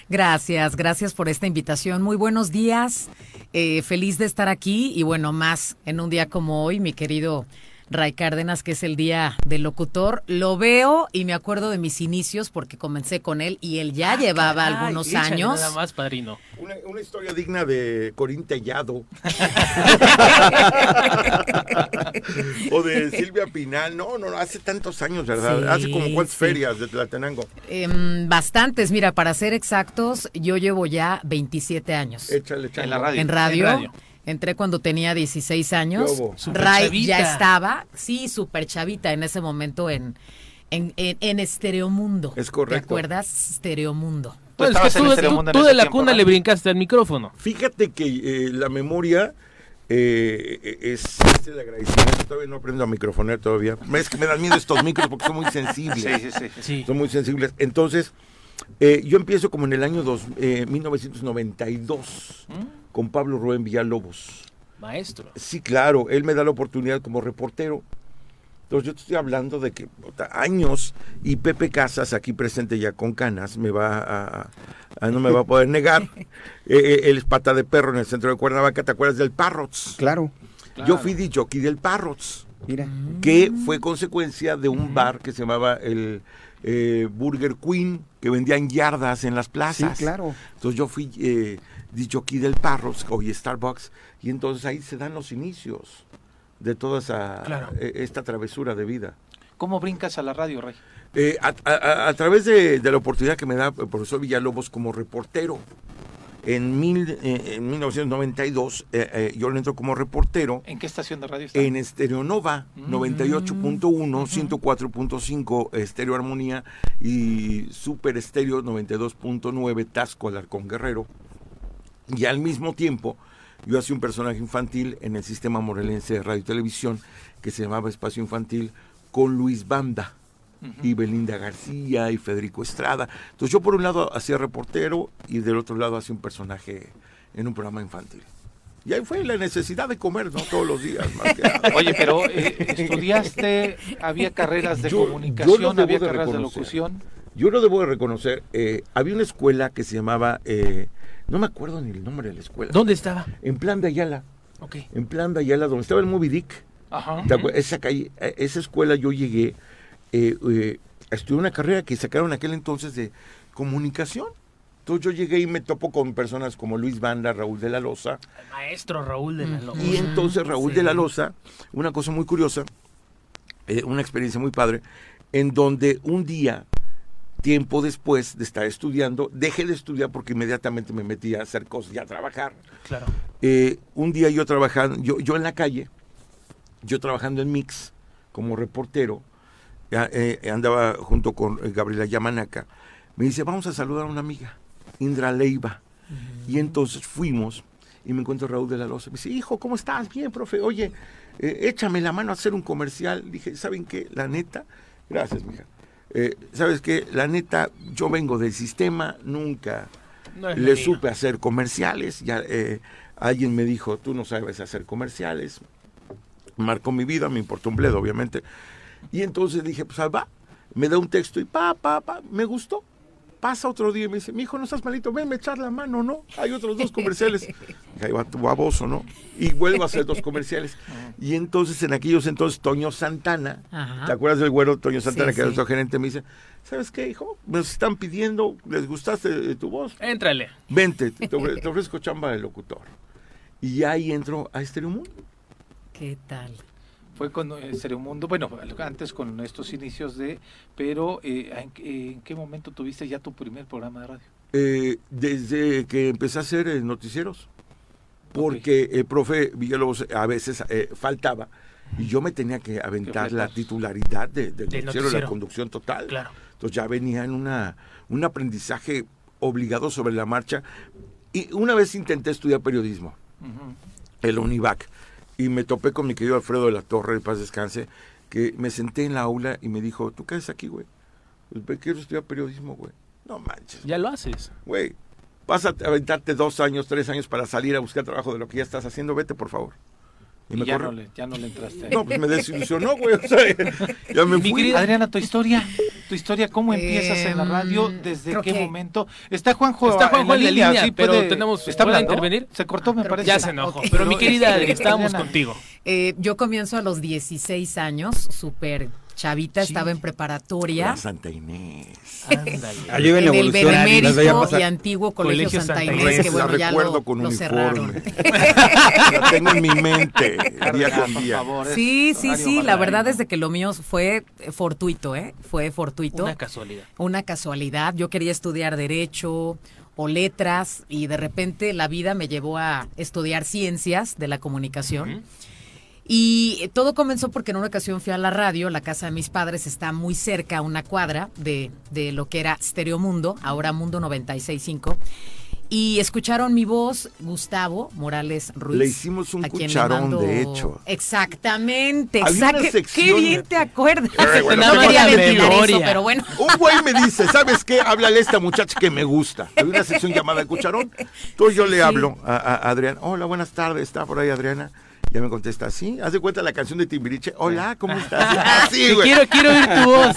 Gracias, gracias por esta invitación. Muy buenos días. Eh, feliz de estar aquí y bueno, más en un día como hoy, mi querido Ray Cárdenas, que es el día del locutor. Lo veo y me acuerdo de mis inicios porque comencé con él y él ya ah, llevaba algunos años. Nada más, padrino. Una, historia digna de Corín Tellado. o de Silvia Pinal. No, no, hace tantos años, ¿verdad? hace como cuántas ferias de Tlatenango. Em, bastantes. Mira, para ser exactos, yo llevo ya 27 años. Échale, échale. En la radio. En radio. Entré cuando tenía 16 años. Ray ya estaba, sí, súper chavita en ese momento en, en, en, Estereomundo. Es correcto. ¿Te acuerdas? Estereomundo. Pues es que tú, de la cuna le brincaste al micrófono. Fíjate que eh, la memoria eh, es, es de agradecimiento. Todavía no aprendo a microfonear todavía. Es que me dan miedo estos micros porque son muy sensibles. Sí, sí, sí. Son muy sensibles. Entonces, eh, yo empiezo como en el año dos, 1992 con Pablo Rubén Villalobos. Maestro. Sí, claro, él me da la oportunidad como reportero. Entonces yo te estoy hablando de que años y Pepe Casas, aquí presente ya con canas, me va a, no me va a poder negar. Eh, eh, él es pata de perro en el centro de Cuernavaca, ¿te acuerdas del Parrots? Claro. Yo fui de jockey del Parrots. Mira. Que fue consecuencia de un bar que se llamaba el eh, Burger Queen, que vendían yardas en las plazas. Sí, claro. Entonces yo fui aquí del Parros, hoy Starbucks, y entonces ahí se dan los inicios de toda esa, e, esta travesura de vida. ¿Cómo brincas a la radio, Rey? Eh, a, través de, la oportunidad que me da el profesor Villalobos como reportero. En, mil, eh, en 1992 eh, yo le entro como reportero. ¿En qué estación de radio está? En Estereonova, 98.1, 104.5 Estereo Armonía y Super Estéreo 92.9 Tasco Alarcón Guerrero. Y al mismo tiempo, yo hacía un personaje infantil en el sistema morelense de radio y televisión que se llamaba Espacio Infantil con Luis Banda. y Belinda García y Federico Estrada. Entonces yo por un lado hacía reportero y del otro lado hacía un personaje en un programa infantil. Y ahí fue la necesidad de comer, ¿no? Todos los días. Oye, pero eh, estudiaste, había carreras de comunicación, había carreras de locución. Yo lo debo de reconocer. Eh, había una escuela que se llamaba eh, no me acuerdo ni el nombre de la escuela. ¿Dónde estaba? En Plan de Ayala. Ok. En Plan de Ayala, donde estaba el Moby Dick. Ajá. Esa calle, esa escuela yo llegué eh, eh, a estudiar una carrera que sacaron aquel entonces de comunicación. Entonces yo llegué y me topo con personas como Luis Banda, Raúl de la Loza. El maestro Raúl de la Loza. Y entonces Raúl de la Loza, una cosa muy curiosa, eh, una experiencia muy padre, en donde un día tiempo después de estar estudiando, dejé de estudiar porque inmediatamente me metí a hacer cosas y a trabajar. Claro. Eh, un día yo trabajando, yo, yo en la calle, yo trabajando en Mix como reportero, eh, andaba junto con eh, Gabriela Yamanaca, me dice, vamos a saludar a una amiga, Indra Leiva. Y entonces fuimos y me encuentro Raúl de la Loza. Me dice, hijo, ¿cómo estás? Bien, profe. Oye, échame la mano a hacer un comercial. Dije, ¿saben qué? La neta, gracias, mija eh, ¿Sabes qué? La neta, yo vengo del sistema, nunca le supe hacer comerciales. Ya eh, alguien me dijo, tú no sabes hacer comerciales. Marcó mi vida, me importó un bledo, obviamente. Y entonces dije, pues va, me da un texto y pa, pa, pa, me gustó. Pasa otro día y me dice, mi hijo, no estás malito, ven, me echar la mano, ¿no? Hay otros dos comerciales. Y ahí va tu baboso, ¿no? Y vuelvo a hacer dos comerciales. Y entonces, en aquellos entonces, Toño Santana, ¿te acuerdas del güero Toño Santana, que era nuestro gerente? Me dice, ¿sabes qué, hijo? Me están pidiendo, ¿les gustaste tu voz? Éntrale. Vente, te, ofrezco chamba de locutor. Y ahí entro a Estéreo Mundo. ¿Qué tal? Fue con eh, Mundo, bueno, antes con estos inicios de, pero eh, ¿en, qué momento tuviste ya tu primer programa de radio? Eh, desde que empecé a hacer eh, noticieros. Porque el profe Villalobos a veces eh, faltaba y yo me tenía que aventar la titularidad del noticiero, de la conducción total. Claro. Entonces ya venía en una, un aprendizaje obligado sobre la marcha. Y una vez intenté estudiar periodismo, el UNIVAC, y me topé con mi querido Alfredo de la Torre, de paz descanse, que me senté en la aula y me dijo, ¿tú qué haces aquí, güey? Pues quiero estudiar periodismo, güey. No manches. Ya lo haces. Güey, vas a aventarte dos años, tres años para salir a buscar trabajo de lo que ya estás haciendo, vete, por favor. Y, ya, no le, ya, no le, entraste. No, pues me desilusionó, güey. O sea, ya me Mi querida Adriana, tu historia, tu historia, ¿cómo empiezas en la radio? Em, ¿Desde qué momento? Está Juanjo, está Juanjo en, la línea, sí, pero tenemos, ¿está ¿puede intervenir? Se cortó, me parece. Ya se enojó. Pero, mi querida estábamos contigo. Eh, yo comienzo a los 16 años, súper chavita, estaba en preparatoria. Santa Inés. Ándale. en, en el benemérito y antiguo Colegio, Santa, Inés, que bueno, ya lo, con lo cerraron. la tengo en mi mente, día con día. Sí, sí, sí, la verdad es de que lo mío fue fortuito, ¿eh? Fue fortuito. Una casualidad. Una casualidad. Yo quería estudiar Derecho o letras y de repente la vida me llevó a estudiar ciencias de la comunicación. Y todo comenzó porque en una ocasión fui a la radio, la casa de mis padres está muy cerca, a una cuadra de, de lo que era Stereo Mundo, ahora Mundo 965. Y escucharon mi voz, Gustavo Morales Ruiz. Le hicimos un cucharón, de hecho. Exactamente, exactamente. Qué bien te acuerdas. no quería eso, pero bueno. Un güey me dice, ¿sabes qué? Háblale a esta muchacha que me gusta. Hay una sección llamada Cucharón. Entonces yo le hablo a, a Adriana. Hola, buenas tardes. ¿Está por ahí Adriana? Ya me contesta, sí, haz de cuenta la canción de Timbiriche. Hola, ¿cómo estás? Así, güey. Quiero, quiero oír tu voz.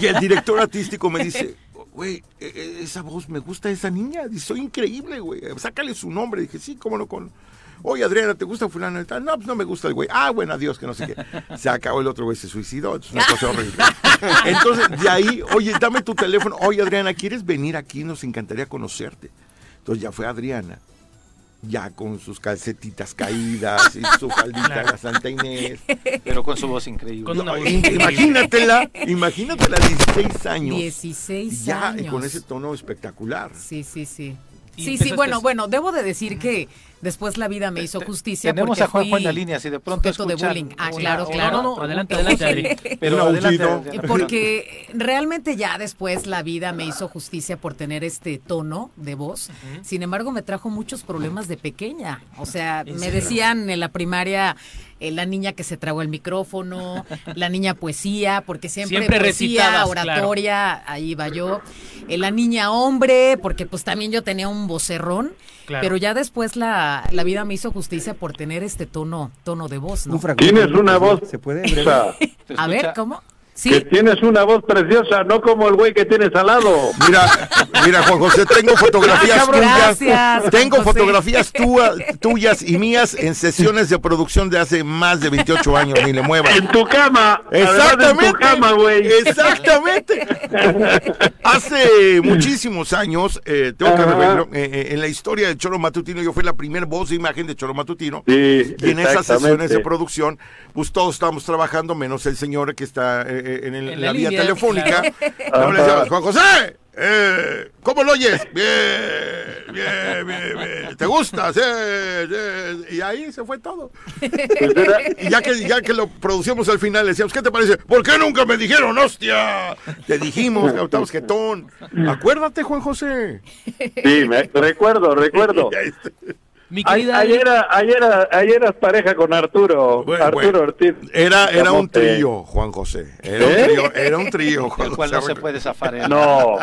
Y el director artístico me dice, güey, e, e, esa voz, me gusta esa niña, soy increíble, güey, sácale su nombre. Dije, sí, cómo no, con... Oye, Adriana, ¿te gusta fulano? No, pues no me gusta el güey. Ah, bueno, adiós, que no sé qué. Se acabó el otro güey, se suicidó. Es una cosa horrible. Entonces, de ahí, oye, dame tu teléfono. Oye, Adriana, ¿quieres venir aquí? Nos encantaría conocerte. Entonces ya fue Adriana ya con sus calcetitas caídas y su faldita la Santa Inés. Pero con su voz increíble. imagínatela, imagínatela, 16 años. 16 ya, años. Ya, con ese tono espectacular. Sí, sí, sí. Sí, sí, bueno, bueno, debo de decir que Después la vida me hizo justicia. Tenemos a Juanjo en la línea, si de pronto de bullying. Ah, claro, claro. No, no, adelante, adelante. Pero adelante, Porque realmente ya después la vida me hizo justicia por tener este tono de voz. Sin embargo, me trajo muchos problemas de pequeña. O sea, me decían en la primaria eh, la niña que se tragó el micrófono, la niña poesía, porque siempre, siempre poesía, oratoria, ahí va yo. Eh, la niña hombre, porque pues también yo tenía un vocerrón. Pero ya después la, la, vida me hizo justicia por tener este tono, tono de voz, ¿no? Tienes una voz. ¿Se puede? A ver, ¿cómo? Que tienes una voz preciosa, no como el güey que tienes al lado. Mira, mira, Juan José, tengo fotografías tuyas. tengo fotografías tuyas y mías en sesiones de producción de hace más de 28 años, ni le muevas. En tu cama. Exactamente. En tu cama, güey. Exactamente. hace muchísimos años, eh, tengo que revelarlo, eh, eh, en la historia de Choro Matutino, yo fui la primera voz de imagen de Choro Matutino. Sí, y en esas sesiones de producción, pues todos estábamos trabajando, menos el señor que está en, la, vía telefónica. Juan José, eh, ¿cómo lo oyes? Bien, bien, bien, bien. ¿Te gusta? Sí, Y ahí se fue todo. y ya que, ya que lo producimos al final, le decíamos, ¿qué te parece? ¿Por qué nunca me dijeron, hostia? Te dijimos, que jetón. Acuérdate, Juan José. Sí, me, recuerdo, recuerdo. ayer, ayer, ayer eras pareja con Arturo, Arturo Ortiz. Era, era un trío, Juan José. Era un ¿Eh? trío, era un trío, Juan José. no se puede zafar. ¿eh? No,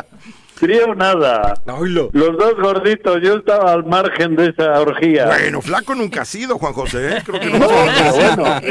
trío nada. Los dos gorditos, yo estaba al margen de esa orgía. Bueno, flaco nunca ha sido, Juan José. ¿eh? Creo que no, bueno.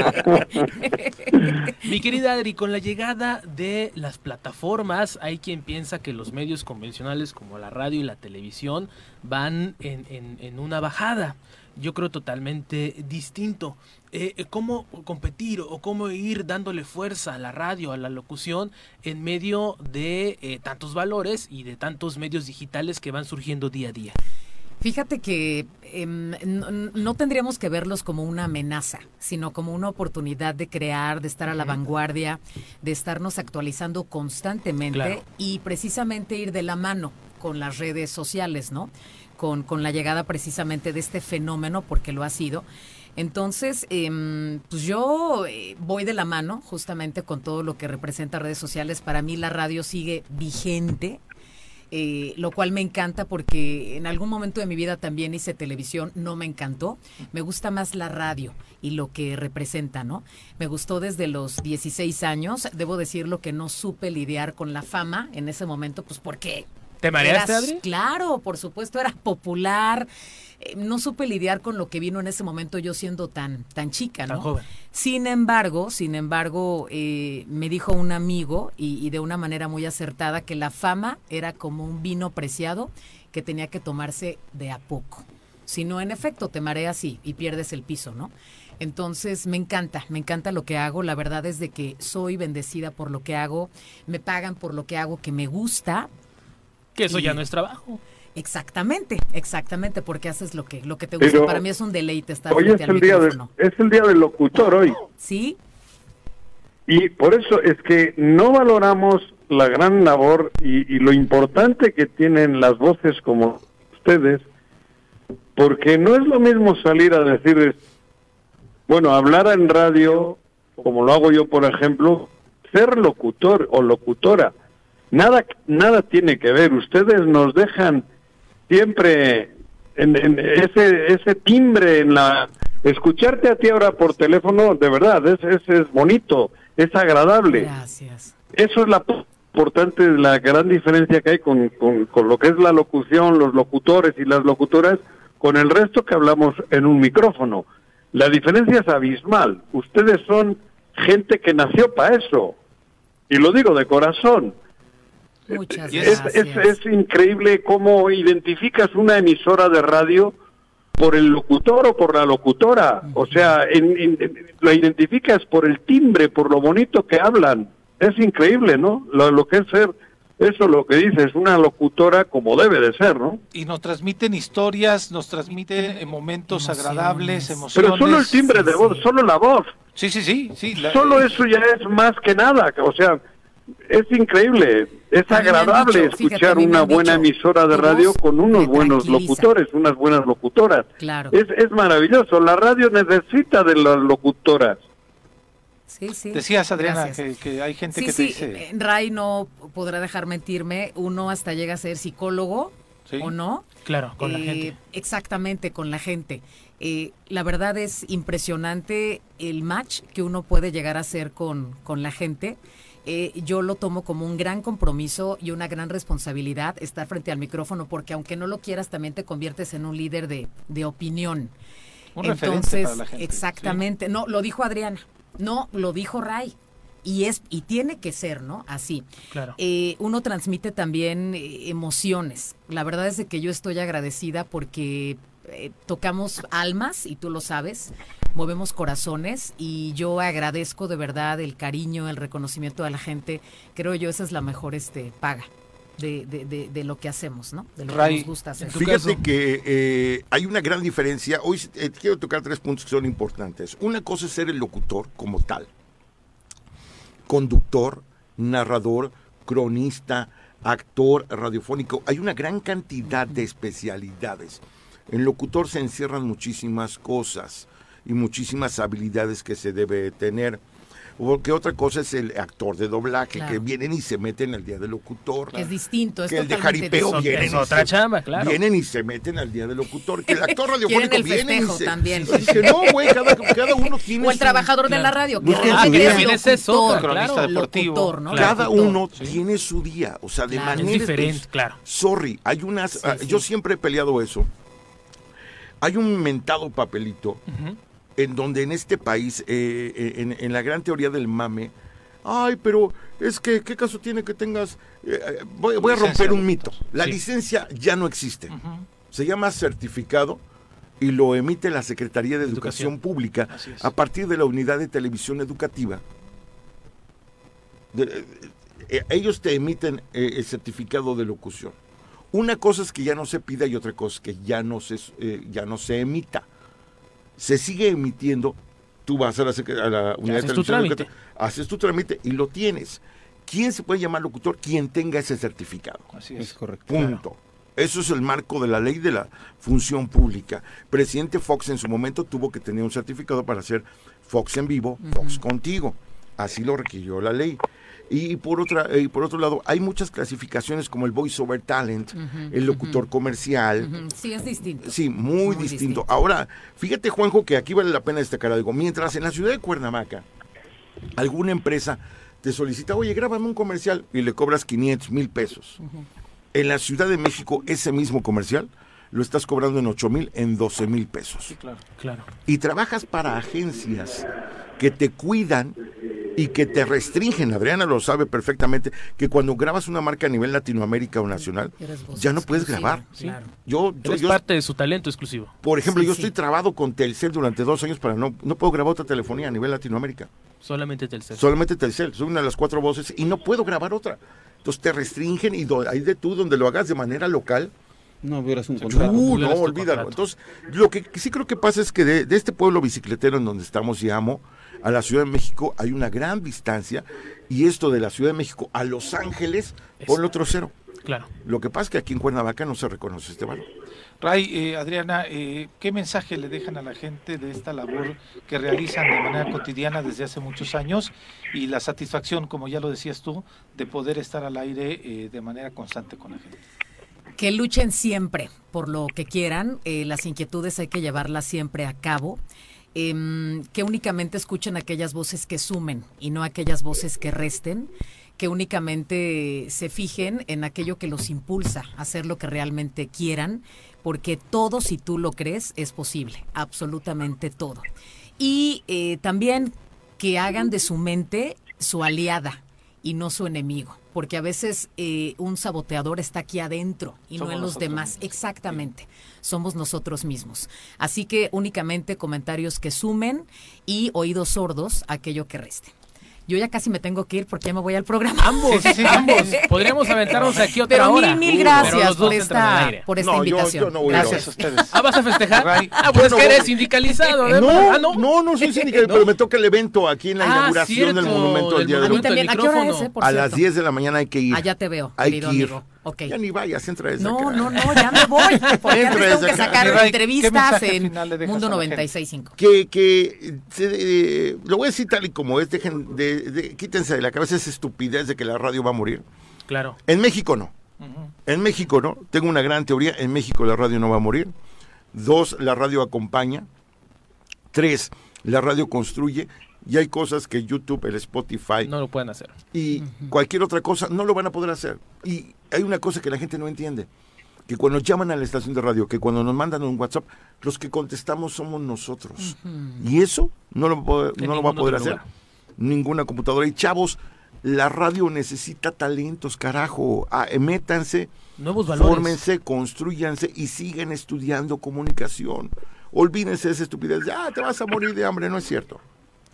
Mi querida Adri, con la llegada de las plataformas, hay quien piensa que los medios convencionales como la radio y la televisión van en, en, una bajada. Yo creo totalmente distinto. Eh, eh, ¿Cómo competir o cómo ir dándole fuerza a la radio, a la locución, en medio de eh, tantos valores y de tantos medios digitales que van surgiendo día a día? Fíjate que em, no, tendríamos que verlos como una amenaza, sino como una oportunidad de crear, de estar a la vanguardia, de estarnos actualizando constantemente y precisamente ir de la mano con las redes sociales, ¿no? Con, con la llegada precisamente de este fenómeno, porque lo ha sido. Entonces, em, pues yo eh, voy de la mano justamente con todo lo que representa redes sociales. Para mí la radio sigue vigente, eh, lo cual me encanta porque en algún momento de mi vida también hice televisión, no me encantó. Me gusta más la radio y lo que representa, ¿no? Me gustó desde los 16 años. Debo decirlo que no supe lidiar con la fama en ese momento, pues porque... ¿Te mareaste, Adri? Claro, por supuesto, era popular. Eh, no supe lidiar con lo que vino en ese momento yo siendo tan, tan chica, ¿no? joven. Sin embargo, sin embargo, eh, me dijo un amigo y, de una manera muy acertada que la fama era como un vino preciado que tenía que tomarse de a poco. Si no, en efecto, te mareas y, y pierdes el piso, ¿no? Entonces me encanta, me encanta lo que hago. La verdad es de que soy bendecida por lo que hago. Me pagan por lo que hago que me gusta. Que eso ya no es trabajo. Exactamente, exactamente, porque haces lo que lo que te gusta. Para mí es un deleite estar hoy es el día es el día del locutor hoy. Sí. Y por eso es que no valoramos la gran labor y, lo importante que tienen las voces como ustedes, porque no es lo mismo salir a decir, bueno, hablar en radio, como lo hago yo, por ejemplo, ser locutor o locutora. Nada, nada tiene que ver. Ustedes nos dejan siempre en, ese ese timbre en la escucharte a ti ahora por teléfono de verdad es es, es bonito es agradable. Gracias. Eso es la importante la gran diferencia que hay con, con, lo que es la locución los locutores y las locutoras con el resto que hablamos en un micrófono. La diferencia es abismal. Ustedes son gente que nació para eso. Y lo digo de corazón Muchas es, Es, increíble cómo identificas una emisora de radio por el locutor o por la locutora. O sea, en, la identificas por el timbre, por lo bonito que hablan. Es increíble, ¿no? Lo, que es ser, eso lo que dices, una locutora como debe de ser, ¿no? Y nos transmiten historias, nos transmiten momentos agradables, emociones. Pero solo el timbre de voz, solo la voz. Sí, sí, sí. sí Solo eso ya es más que nada. O sea, es increíble, es agradable escuchar una buena emisora de radio con unos buenos locutores, unas buenas locutoras. Claro. Es, es maravilloso, la radio necesita de las locutoras. Sí, sí. Decías, Adriana, que, hay gente que te dice... Ray no podrá dejar mentirme, uno hasta llega a ser psicólogo, ¿o no? Claro, con la gente. Eh, exactamente, con la gente. Eh, la verdad es impresionante el match que uno puede llegar a hacer con, con la gente. Eh, yo lo tomo como un gran compromiso y una gran responsabilidad estar frente al micrófono, porque aunque no lo quieras, también te conviertes en un líder de, opinión. Entonces, exactamente. No, lo dijo Adriana. No, lo dijo Ray. Y es y tiene que ser, ¿no? Así. Claro. Eh, uno transmite también eh, emociones. La verdad es de que yo estoy agradecida porque tocamos almas y tú lo sabes movemos corazones y yo agradezco de verdad el cariño, el reconocimiento de la gente. Creo yo esa es la mejor este paga. De, de, de, lo que hacemos, ¿no? De lo que nos gusta hacer. Fíjate que eh, hay una gran diferencia. Hoy eh, quiero tocar tres puntos que son importantes. Una cosa es ser el locutor como tal. Conductor, narrador, cronista, actor radiofónico. Hay una gran cantidad de especialidades. En locutor se encierran muchísimas cosas y muchísimas habilidades que se debe tener. Porque otra cosa es el actor de doblaje, que vienen y se meten al día del locutor. Es distinto, es que el de jaripeo vienen, otra chamba, claro. vienen y se meten al día del locutor. Que el actor radiofónico viene y se, también. dice, no, güey, cada, cada, uno tiene O el trabajador de la radio, que es eso, cronista deportivo. ¿no? Cada uno tiene su día, o sea, de manera diferente, claro. Sorry, hay unas, ah, yo siempre he peleado eso. Hay un mentado papelito en donde en este país, eh, eh, en, la gran teoría del mame, ay, pero es que, ¿qué caso tiene que tengas? Eh, voy, a romper un mito. La licencia ya no existe. Se llama certificado y lo emite la Secretaría de Educación, Pública a partir de la unidad de televisión educativa. ellos te emiten el certificado de locución. Una cosa es que ya no se pida y otra cosa es que ya no se, ya no se emita se sigue emitiendo, tú vas a la, a la unidad de televisión, tu haces tu trámite y lo tienes. ¿Quién se puede llamar locutor? Quien tenga ese certificado. Así es. correcto. Punto. Eso es el marco de la ley de la función pública. Presidente Fox en su momento tuvo que tener un certificado para hacer Fox en vivo, Fox contigo. Así lo requirió la ley. Y por, otra, y por otro lado, hay muchas clasificaciones como el voice over talent, el locutor comercial. Sí, es distinto. Sí, muy, distinto. Ahora, fíjate, Juanjo, que aquí vale la pena destacar algo. Mientras en la ciudad de Cuernavaca, alguna empresa te solicita, oye, grábame un comercial y le cobras 500 mil pesos. En la Ciudad de México, ese mismo comercial lo estás cobrando en 8 mil, en 12 mil pesos. Sí, claro, claro. Y trabajas para agencias que te cuidan y que te restringen. Adriana lo sabe perfectamente, que cuando grabas una marca a nivel Latinoamérica o nacional, ya no puedes grabar. Yo, es parte de su talento exclusivo. Por ejemplo, yo estoy trabado con Telcel durante dos años para no, no puedo grabar otra telefonía a nivel Latinoamérica. Solamente Telcel. Solamente Telcel, soy una de las cuatro voces y no puedo grabar otra. Entonces te restringen y ahí de tú donde lo hagas de manera local. No hubieras un contrato. Uh, no, olvídalo. Entonces, lo que sí creo que pasa es que de, de este pueblo bicicletero en donde estamos y amo, a la Ciudad de México hay una gran distancia y esto de la Ciudad de México a Los Ángeles, por otro cero. Claro. Lo que pasa es que aquí en Cuernavaca no se reconoce este valor. Ray, eh, Adriana, eh, ¿qué mensaje le dejan a la gente de esta labor que realizan de manera cotidiana desde hace muchos años y la satisfacción, como ya lo decías tú, de poder estar al aire eh, de manera constante con la gente? Que luchen siempre por lo que quieran, las inquietudes hay que llevarlas siempre a cabo. Em, que únicamente escuchen aquellas voces que sumen y no aquellas voces que resten, que únicamente se fijen en aquello que los impulsa a hacer lo que realmente quieran, porque todo, si tú lo crees, es posible, absolutamente todo. Y eh, también que hagan de su mente su aliada y no su enemigo porque a veces eh, un saboteador está aquí adentro y no en los demás. Exactamente, somos nosotros mismos. Así que únicamente comentarios que sumen y oídos sordos aquello que reste. Yo ya casi me tengo que ir porque ya me voy al programa. Ambos, ambos. Podríamos aventarnos aquí otra pero hora. Mil, mil gracias por esta, por esta invitación. gracias a ustedes. Ah, ¿vas a festejar? Ah, pues que eres sindicalizado. ¿eh? No, ah, no, no, no soy sindicalizado, pero me toca el evento aquí en la ah, inauguración del monumento del Día de A mí también. ¿A qué hora es, eh, A las 10 de la mañana hay que ir. Allá te veo, hay que ir. Ya ni vayas, entra desde No, no, no, ya me voy. Porque entra tengo que sacar entrevistas en Mundo 96.5. Que, que eh, lo voy a decir tal y como es, dejen, de, quítense de la cabeza esa estupidez de que la radio va a morir. Claro. En México no. En México no. Tengo una gran teoría. En México la radio no va a morir. Dos, la radio acompaña. Tres, la radio construye y hay cosas que YouTube, el Spotify... No lo pueden hacer. Y cualquier otra cosa no lo van a poder hacer. Y hay una cosa que la gente no entiende. Que cuando llaman a la estación de radio, que cuando nos mandan un WhatsApp, los que contestamos somos nosotros. Y eso no lo, no lo va a poder hacer ninguna computadora. Y chavos, la radio necesita talentos, carajo. Ah, métanse, Nuevos valores. fórmense, construyanse y sigan estudiando comunicación. Olvídense de esa estupidez de, ah, te vas a morir de hambre. No es cierto.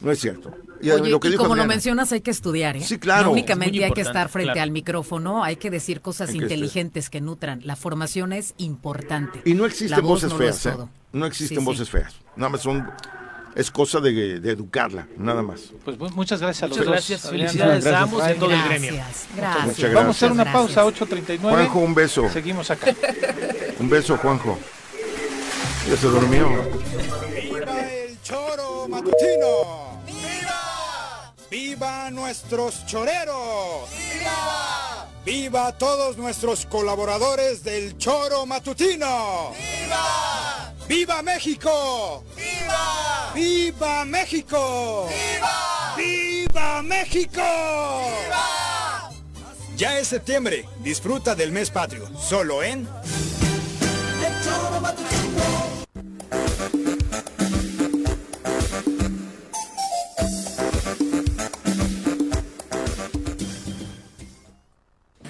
No es cierto. Y, como lo mencionas, hay que estudiar, ¿eh? Sí, claro. No únicamente hay que estar frente al micrófono, hay que decir cosas inteligentes que nutran. La formación es importante. Y no existen voces feas, ¿eh? No existen voces feas. Nada más son es cosa de, educarla, nada más. Pues muchas gracias a los muchas Gracias, felicidades a ambos en todo el gremio. Gracias. Vamos a hacer una pausa, 8.39. Juanjo, un beso. Seguimos acá. un beso, Juanjo. Ya se durmió. ¡Viva el choro matutino! ¡Viva nuestros choreros! ¡Viva! ¡Viva todos nuestros colaboradores del Choro Matutino! ¡Viva! ¡Viva México! ¡Viva! ¡Viva México! ¡Viva! ¡Viva México! ¡Viva! Ya es septiembre, disfruta del mes patrio, solo en... El Choro Matutino.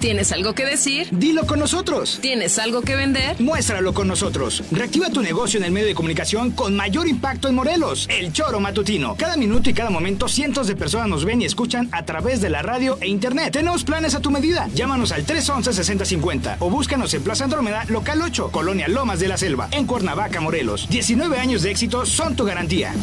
¿Tienes algo que decir? Dilo con nosotros. ¿Tienes algo que vender? Muéstralo con nosotros. Reactiva tu negocio en el medio de comunicación con mayor impacto en Morelos. El Choro Matutino. Cada minuto y cada momento cientos de personas nos ven y escuchan a través de la radio e internet. Tenemos planes a tu medida. Llámanos al 311-6050 o búscanos en Plaza Andrómeda, local 8, Colonia Lomas de la Selva, en Cuernavaca, Morelos. 19 años de éxito son tu garantía.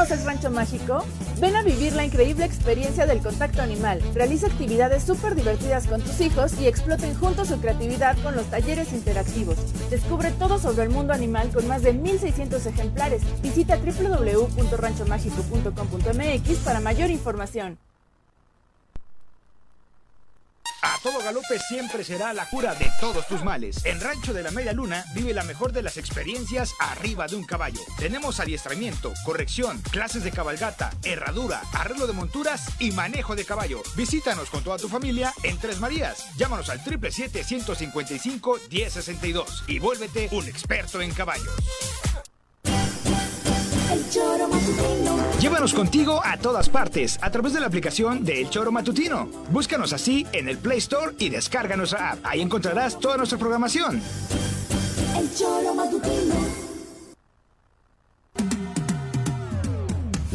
Conoces Rancho Mágico? Ven a vivir la increíble experiencia del contacto animal. Realiza actividades súper divertidas con tus hijos y exploten juntos su creatividad con los talleres interactivos. Descubre todo sobre el mundo animal con más de 1600 ejemplares. Visita www.ranchomágico.com.mx para mayor información. A todo galope siempre será la cura de todos tus males. En Rancho de la Media Luna vive la mejor de las experiencias arriba de un caballo. Tenemos adiestramiento, corrección, clases de cabalgata, herradura, arreglo de monturas y manejo de caballo. Visítanos con toda tu familia en Tres Marías. Llámanos al 777-155-1062 y vuélvete un experto en caballos. Llévanos contigo a todas partes a través de la aplicación de El Choro Matutino. Búscanos así en el Play Store y descarga nuestra app. Ahí encontrarás toda nuestra programación. El Choro Matutino.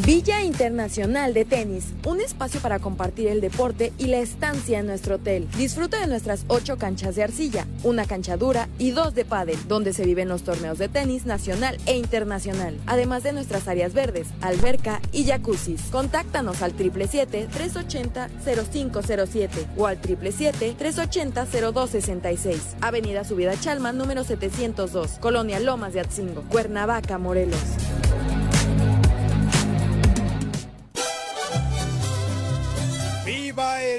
Villa Internacional de Tenis, un espacio para compartir el deporte y la estancia en nuestro hotel. Disfruta de nuestras ocho canchas de arcilla, una cancha dura y dos de pádel, donde se viven los torneos de tenis nacional e internacional, además de nuestras áreas verdes, alberca y jacuzzi. Contáctanos al 777-380-0507 o al 777-380-0266. Avenida Subida Chalma, número 702, Colonia Lomas de Atzingo, Cuernavaca, Morelos.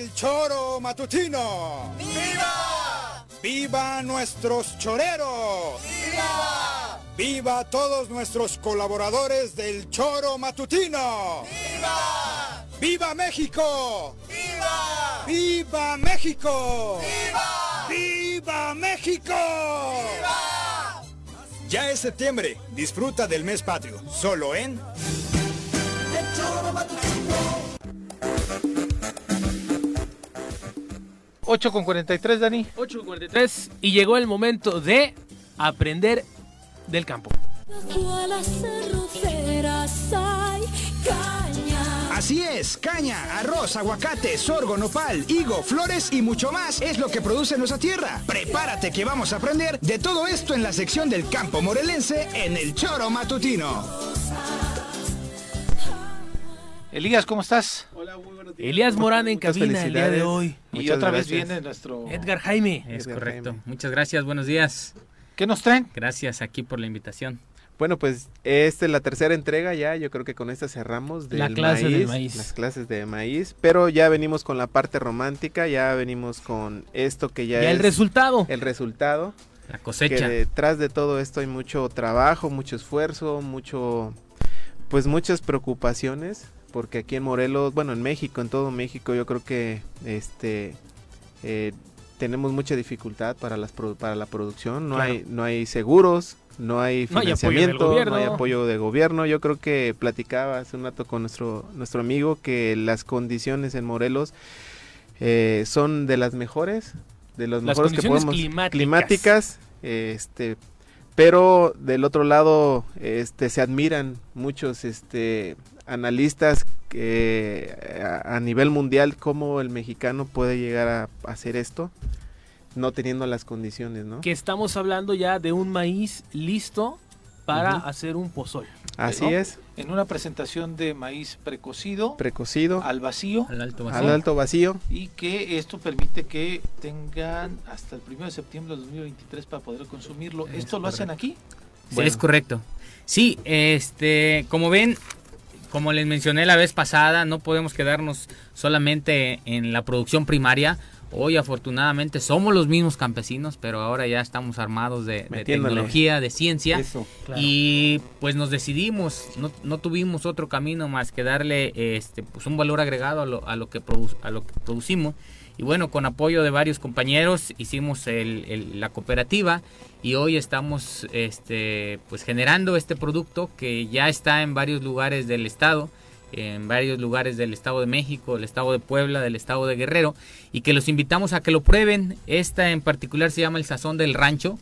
El choro matutino! ¡Viva! ¡Viva nuestros choreros! ¡Viva! ¡Viva todos nuestros colaboradores del choro matutino! ¡Viva! ¡Viva México! ¡Viva! ¡Viva México! ¡Viva! ¡Viva México! ¡Viva! Ya es septiembre, disfruta del mes patrio, solo en... 8 con 43, Dani. 8 con 43 y llegó el momento de aprender del campo. Así es, caña, arroz, aguacate, sorgo, nopal, higo, flores y mucho más es lo que produce nuestra tierra. Prepárate que vamos a aprender de todo esto en la sección del campo morelense en el Choro Matutino. Elías, ¿cómo estás? Hola, muy buenos días. Elías Morán en cabina el día de hoy. y otra vez viene nuestro Edgar Jaime. Es correcto. Muchas gracias, buenos días. ¿Qué nos traen? Gracias aquí por la invitación. Bueno, pues esta es la tercera entrega ya, yo creo que con esta cerramos del la clase maíz, maíz. las clases de maíz, pero ya venimos con la parte romántica, ya venimos con esto que ya, ya es el resultado. El resultado. La cosecha. Que detrás de todo esto hay mucho trabajo, mucho esfuerzo, mucho pues muchas preocupaciones porque aquí en Morelos, bueno, en México, en todo México, yo creo que este eh, tenemos mucha dificultad para las para la producción, no hay no hay seguros, no hay financiamiento, no hay, apoyo de gobierno. Yo creo que platicaba hace un rato con nuestro nuestro amigo que las condiciones en Morelos eh, son de las mejores, de las, mejores que podemos climáticas, climáticas este pero del otro lado este se admiran muchos este analistas que a, nivel mundial cómo el mexicano puede llegar a hacer esto no teniendo las condiciones, ¿no? Que estamos hablando ya de un maíz listo para hacer un pozol. Así es. En una presentación de maíz precocido. Precocido. Al vacío. Al alto vacío. Al alto vacío. Y que esto permite que tengan hasta el 1 de septiembre de 2023 para poder consumirlo. ¿Esto lo hacen aquí? Sí, es correcto. Sí, este, como ven, como les mencioné la vez pasada, no podemos quedarnos solamente en la producción primaria. Hoy afortunadamente somos los mismos campesinos, pero ahora ya estamos armados de, tecnología, de ciencia. Y pues nos decidimos, no, no, tuvimos otro camino más que darle este, pues un valor agregado a lo, a lo, que, a lo que producimos. Y bueno, con apoyo de varios compañeros hicimos el, la cooperativa y hoy estamos este, pues generando este producto que ya está en varios lugares del estado en varios lugares del Estado de México, del Estado de Puebla, del Estado de Guerrero, y que los invitamos a que lo prueben. Esta en particular se llama el Sazón del Rancho.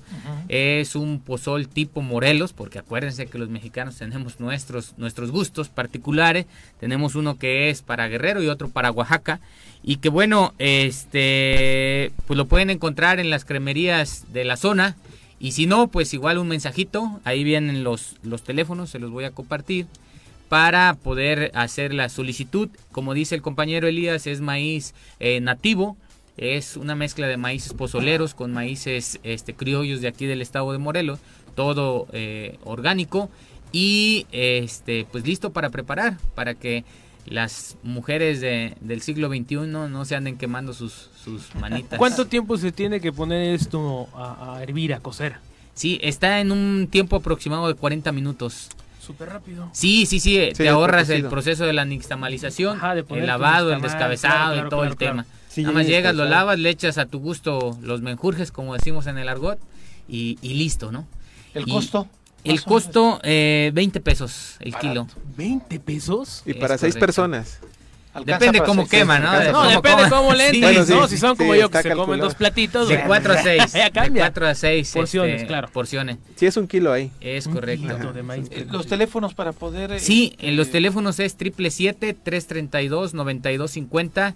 Es un pozol tipo Morelos, porque acuérdense que los mexicanos tenemos nuestros, nuestros gustos particulares. Tenemos uno que es para Guerrero y otro para Oaxaca. Y que bueno, este pues lo pueden encontrar en las cremerías de la zona. Y si no, pues igual un mensajito. Ahí vienen los, los teléfonos, se los voy a compartir para poder hacer la solicitud. Como dice el compañero Elías, es maíz eh, nativo, es una mezcla de maíces pozoleros con maíces este, criollos de aquí del estado de Morelos, todo eh, orgánico y este pues listo para preparar, para que las mujeres de, del siglo XXI no se anden quemando sus, sus manitas. ¿Cuánto tiempo se tiene que poner esto a, hervir, a cocer? Sí, está en un tiempo aproximado de 40 minutos. Súper rápido. Sí, sí, sí, te ahorras el proceso de la nixtamalización, el lavado, el descabezado y todo el tema. Nada más llegas, lo lavas, le echas a tu gusto los menjurjes, como decimos en el argot, y, listo, ¿no? ¿El costo? El costo, eh, 20 pesos el kilo. ¿20 pesos? Y para seis personas. Depende cómo quema, ¿no? No, depende cómo le ¿no? Si son como yo, que se comen dos platitos. De 4 a 6. De 4 a 6. Porciones, este, claro. Porciones. Sí, es un kilo ahí. Es correcto. Eh, los teléfonos para poder... Eh, sí, en los teléfonos es 777-332-9250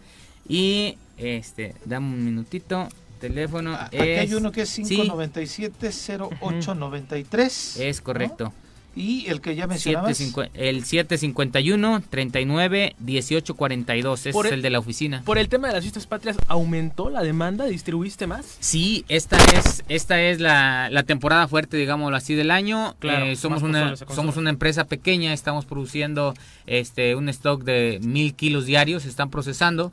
y, este, dame un minutito teléfono Aquí hay uno que es 597-0893. Es correcto. Y el que ya mencionabas. el 751-39-1842. Ese es el de la oficina. Por el tema de las fiestas patrias, ¿aumentó la demanda? ¿Distribuiste más? Sí, esta es esta es la, temporada fuerte, digámoslo así, del año. Eh, somos, una, somos una empresa pequeña, estamos produciendo este un stock de mil kilos diarios, se están procesando.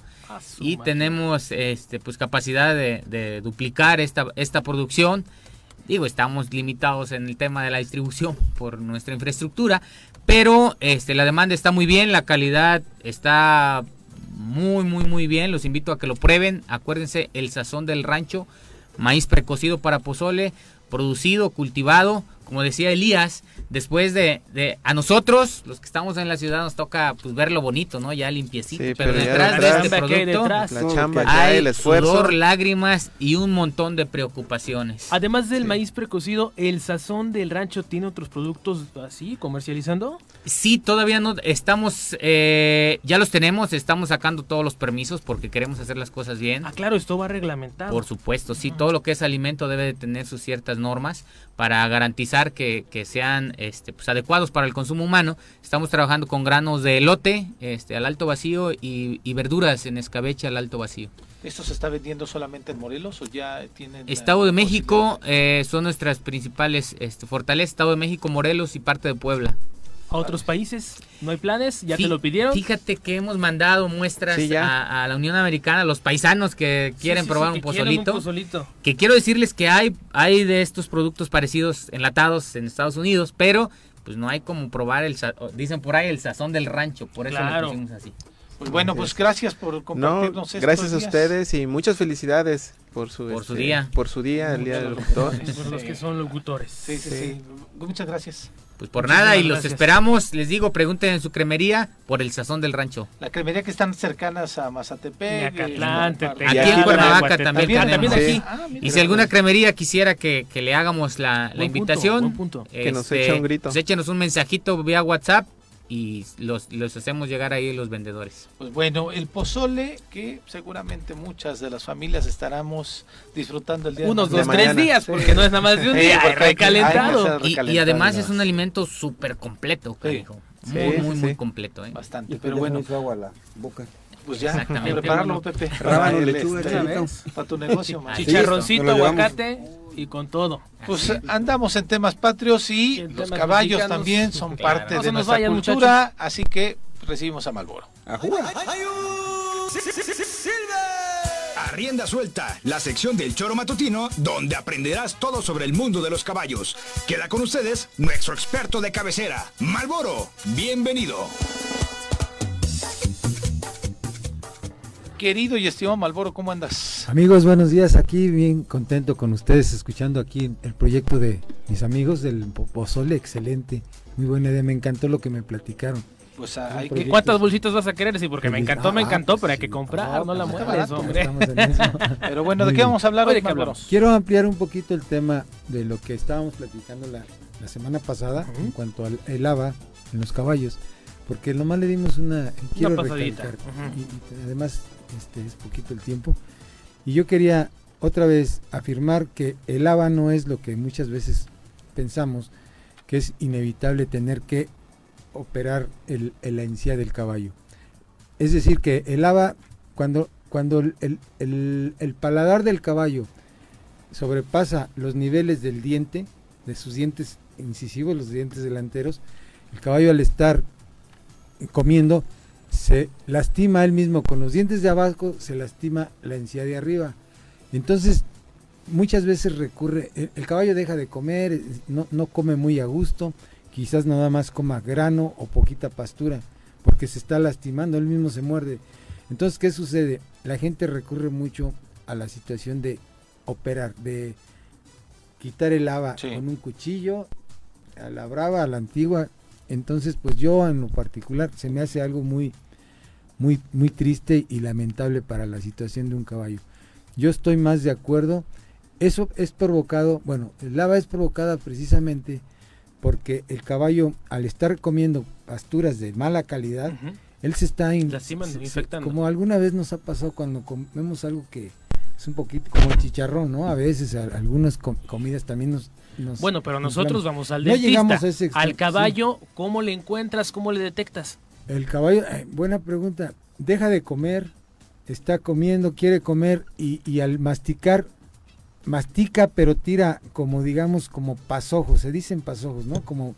y tenemos este pues capacidad de, de duplicar esta, esta producción Digo, estamos limitados en el tema de la distribución por nuestra infraestructura, pero este, la demanda está muy bien, la calidad está muy, muy, muy bien. Los invito a que lo prueben. Acuérdense, el sazón del rancho, maíz precocido para pozole, producido, cultivado, como decía Elías, después de, de, a nosotros, los que estamos en la ciudad, nos toca pues ver lo bonito, ¿no? Ya limpiecito, pero, detrás, de este producto la chamba hay, el esfuerzo, sudor, lágrimas y un montón de preocupaciones. Además del maíz precocido, ¿el sazón del rancho tiene otros productos así comercializando? Sí, todavía no estamos, eh, ya los tenemos, estamos sacando todos los permisos porque queremos hacer las cosas bien. Ah, claro, esto va reglamentado. Por supuesto, sí, todo lo que es alimento debe de tener sus ciertas normas para garantizar que, que sean este, pues, adecuados para el consumo humano. Estamos trabajando con granos de elote este, al alto vacío y, verduras en escabeche al alto vacío. ¿Esto se está vendiendo solamente en Morelos o ya tienen... Estado de México eh, son nuestras principales este, fortalezas, Estado de México, Morelos y parte de Puebla a otros países? ¿No hay planes? ¿Ya te lo pidieron? Fíjate que hemos mandado muestras a, la Unión Americana, a los paisanos que quieren probar un, pozolito, Que quiero decirles que hay, hay de estos productos parecidos enlatados en Estados Unidos, pero pues no hay como probar el, dicen por ahí, el sazón del rancho, por eso lo pusimos así. Pues bueno, pues gracias por compartirnos no, Gracias a ustedes y muchas felicidades por su, por su este, día. Por su día, el día del locutor. por los que son locutores. Sí, sí, sí. Muchas gracias. Pues por nada, y los esperamos, les digo, pregunten en su cremería por el sazón del rancho. La cremería que están cercanas a Mazatepec. aquí en Cuernavaca también, aquí. Ah, y si alguna cremería quisiera que, le hagamos la, invitación, que nos eche un grito. Pues échenos un mensajito vía WhatsApp y los, los hacemos llegar ahí los vendedores. Pues bueno, el pozole que seguramente muchas de las familias estaremos disfrutando el día Unos dos, tres días, porque no es nada más de un día, recalentado. Y, además es un alimento súper completo, Muy, muy, muy completo. ¿eh? Bastante, pero bueno. agua la boca. Pues ya, Exactamente. prepararlo, Pepe. Rábano, lechuga, este, para tu negocio, Chicharroncito, aguacate y con todo. Pues andamos en temas patrios y, los caballos también son parte de nuestra cultura, así que recibimos a Malboro. Arrienda suelta, la sección del choro matutino donde aprenderás todo sobre el mundo de los caballos. Queda con ustedes nuestro experto de cabecera, Malboro. Bienvenido. Querido y estimado Malboro, ¿cómo andas? Amigos, buenos días. Aquí bien contento con ustedes, escuchando aquí el proyecto de mis amigos del Pozole, excelente. Muy buena idea, me encantó lo que me platicaron. Pues hay que... ¿Cuántas bolsitas vas a querer? Sí, porque me encantó, me encantó, pero hay que comprar, no, la mueves, hombre. pero bueno, ¿de qué vamos a hablar hoy, Quiero ampliar un poquito el tema de lo que estábamos platicando la, semana pasada en cuanto al el ABA en los caballos, porque nomás le dimos una... Quiero pasadita. y además este es poquito el tiempo. Y yo quería otra vez afirmar que el ABA no es lo que muchas veces pensamos, que es inevitable tener que operar el, la encía del caballo. Es decir, que el haba, cuando, cuando el, el, paladar del caballo sobrepasa los niveles del diente, de sus dientes incisivos, los dientes delanteros, el caballo al estar comiendo se lastima él mismo con los dientes de abajo, se lastima la encía de arriba. Entonces, muchas veces recurre, el, caballo deja de comer, no, no come muy a gusto, quizás nada más coma grano o poquita pastura, porque se está lastimando, él mismo se muerde. Entonces, ¿qué sucede? La gente recurre mucho a la situación de operar, de quitar el haba con un cuchillo, a la brava, a la antigua. Entonces, pues yo en lo particular se me hace algo muy, muy, muy triste y lamentable para la situación de un caballo. Yo estoy más de acuerdo. Eso es provocado, bueno, el lava es provocada precisamente porque el caballo al estar comiendo pasturas de mala calidad, él se está infectando. como alguna vez nos ha pasado cuando comemos algo que es un poquito como el chicharrón, ¿no? A veces algunas comidas también nos, Bueno, pero nosotros vamos al dentista, al caballo, ¿cómo le encuentras, cómo le detectas? El caballo, eh, buena pregunta, deja de comer, está comiendo, quiere comer y, y al masticar mastica pero tira como digamos como pasojos, se dicen pasojos, ¿no? Como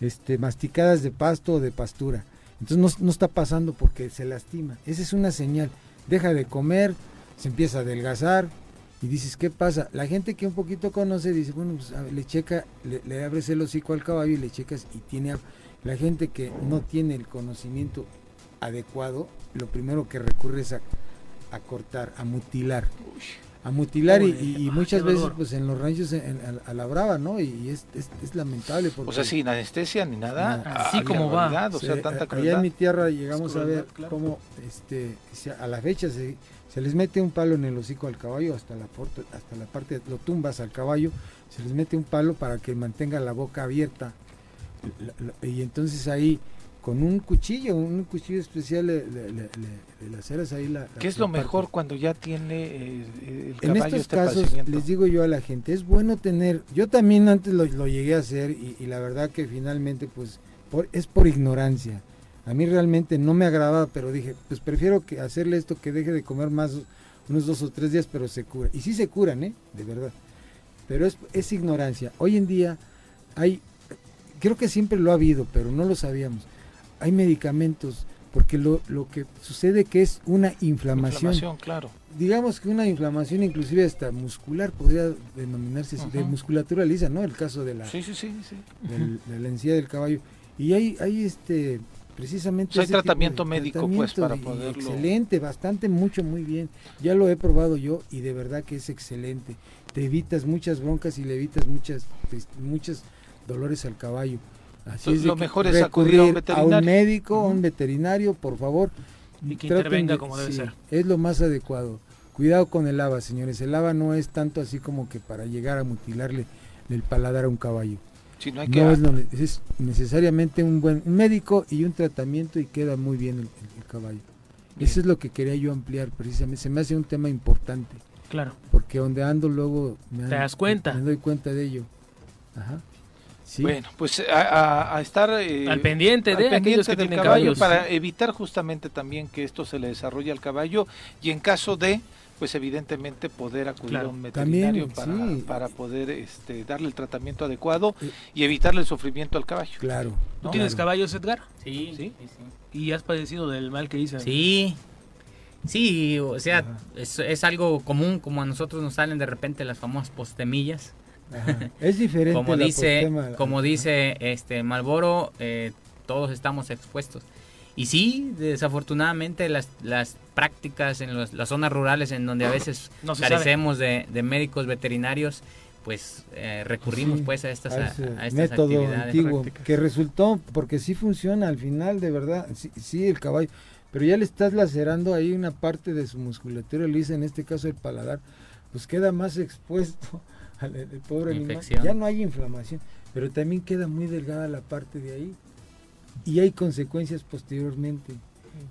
este masticadas de pasto o de pastura. Entonces no, está pasando porque se lastima. Esa es una señal. Deja de comer, se empieza a adelgazar y dices, ¿qué pasa? La gente que un poquito conoce dice, bueno, pues le checa, le, abres el hocico al caballo y le checas y tiene... La gente que no tiene el conocimiento adecuado, lo primero que recurre es a, cortar, a mutilar a mutilar y, muchas veces pues en los ranchos a, la brava, ¿no? Y es, es, lamentable. Porque, o sea, sin anestesia ni nada. Así como va. O sea, tanta allá en mi tierra llegamos a ver cómo este, a la fecha se, se, les mete un palo en el hocico al caballo hasta la, hasta la parte, lo tumbas al caballo, se les mete un palo para que mantenga la boca abierta. Y entonces ahí con un cuchillo, un cuchillo especial le, le, ahí la... ¿Qué es lo mejor cuando ya tiene eh, el En estos este casos les digo yo a la gente, es bueno tener, yo también antes lo, llegué a hacer y, la verdad que finalmente pues es por ignorancia. A mí realmente no me agradaba, pero dije, pues prefiero que hacerle esto que deje de comer más unos dos o tres días, pero se cura. Y sí se curan, ¿eh? De verdad. Pero es, es ignorancia. Hoy en día hay, creo que siempre lo ha habido, pero no lo sabíamos hay medicamentos, porque lo, lo que sucede que es una inflamación. inflamación claro. Digamos que una inflamación inclusive hasta muscular podría denominarse de musculatura lisa, ¿no? El caso de la, sí, sí, sí, de la encía del caballo. Y hay, hay este precisamente hay tratamiento médico pues para poderlo excelente bastante mucho muy bien ya lo he probado yo y de verdad que es excelente te evitas muchas broncas y le evitas muchas muchos dolores al caballo Así es lo mejor es acudir a un veterinario. A un médico, a un veterinario, por favor. Y que intervenga como debe ser. Es lo más adecuado. Cuidado con el lava, señores. El lava no es tanto así como que para llegar a mutilarle el paladar a un caballo. no, hay que... es, necesariamente un buen médico y un tratamiento y queda muy bien el, caballo. Eso es lo que quería yo ampliar precisamente. Se me hace un tema importante. Claro. Porque donde ando luego me, ¿Te das cuenta? me doy cuenta de ello. Ajá. Bueno, pues a, estar eh, al pendiente de aquellos que tienen caballo para evitar justamente también que esto se le desarrolle al caballo y en caso de pues evidentemente poder acudir a un veterinario para, para, poder este, darle el tratamiento adecuado eh, y evitarle el sufrimiento al caballo. Claro. ¿Tú tienes caballos, Edgar? Sí, ¿Sí? ¿Y has padecido del mal que hice? Sí. Sí, o sea, es, es, algo común, como a nosotros nos salen de repente las famosas postemillas. Es diferente. como dice, como dice este Malboro, eh, todos estamos expuestos. Y sí, desafortunadamente las, las prácticas en las zonas rurales en donde a veces carecemos de, médicos veterinarios, pues eh, recurrimos pues a estas, a, método antiguo que resultó porque sí funciona al final de verdad, sí, sí, el caballo, pero ya le estás lacerando ahí una parte de su musculatura lisa, en este caso el paladar, pues queda más expuesto al, al pobre animal, ya no hay inflamación, pero también queda muy delgada la parte de ahí y hay consecuencias posteriormente.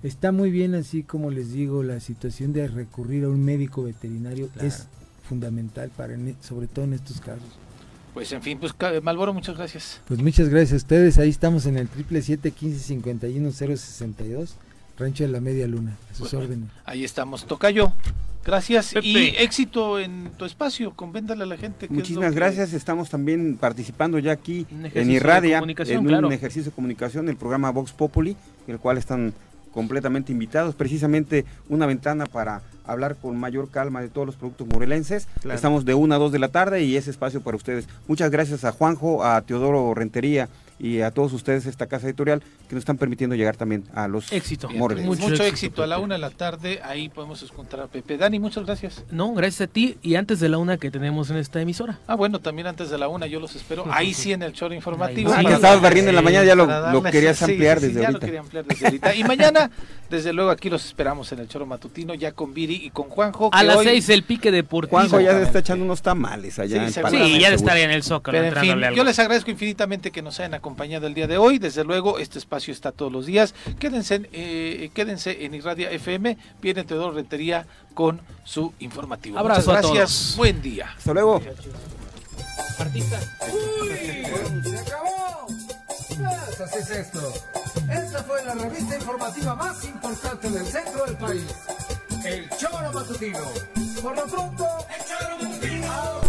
Está muy bien así como les digo, la situación de recurrir a un médico veterinario claro. es fundamental para sobre todo en estos casos. Pues en fin, pues Malboro, muchas gracias. Pues muchas gracias a ustedes, ahí estamos en el 777 15 51 062 Rancho de la Media Luna. A sus órdenes. Ahí estamos, Tocayo. Gracias y éxito en tu espacio, convéndale a la gente. Muchísimas gracias, estamos también participando ya aquí en Irradia, en un ejercicio de comunicación, el programa Vox Populi, el cual están completamente invitados, precisamente una ventana para hablar con mayor calma de todos los productos morelenses. Estamos de 1 a 2 de la tarde y ese espacio para ustedes. Muchas gracias a Juanjo, a Teodoro Rentería y a todos ustedes esta casa editorial que nos están permitiendo llegar también a los éxito. Mucho, éxito, a la una de la tarde ahí podemos encontrar a Pepe. Dani muchas gracias. No gracias a ti. Y antes de la una que tenemos en esta emisora. Ah bueno también antes de la una yo los espero ahí sí en el choro informativo. Ah, estabas barriendo en la mañana ya lo, querías ampliar desde ahorita. lo quería ampliar desde ahorita. Y mañana desde luego aquí los esperamos en el choro matutino ya con Viri y con Juanjo a las seis el pique deportivo. Juanjo ya se está echando unos tamales allá sí, en ya de estar en el Zócalo en fin, yo les agradezco infinitamente que nos hayan acompañado el día de hoy desde luego, este espacio está todos los días. Quédense, eh, quédense en Irradia FM. Viene Teodoro Rentería con su informativo. Abrazo Muchas gracias. Buen día. Hasta luego. ¡Uy! ¡Se acabó! Pues así es esto. Esta fue la revista informativa más importante del centro del país. El Choro Matutino. Por lo pronto, el Choro Matutino.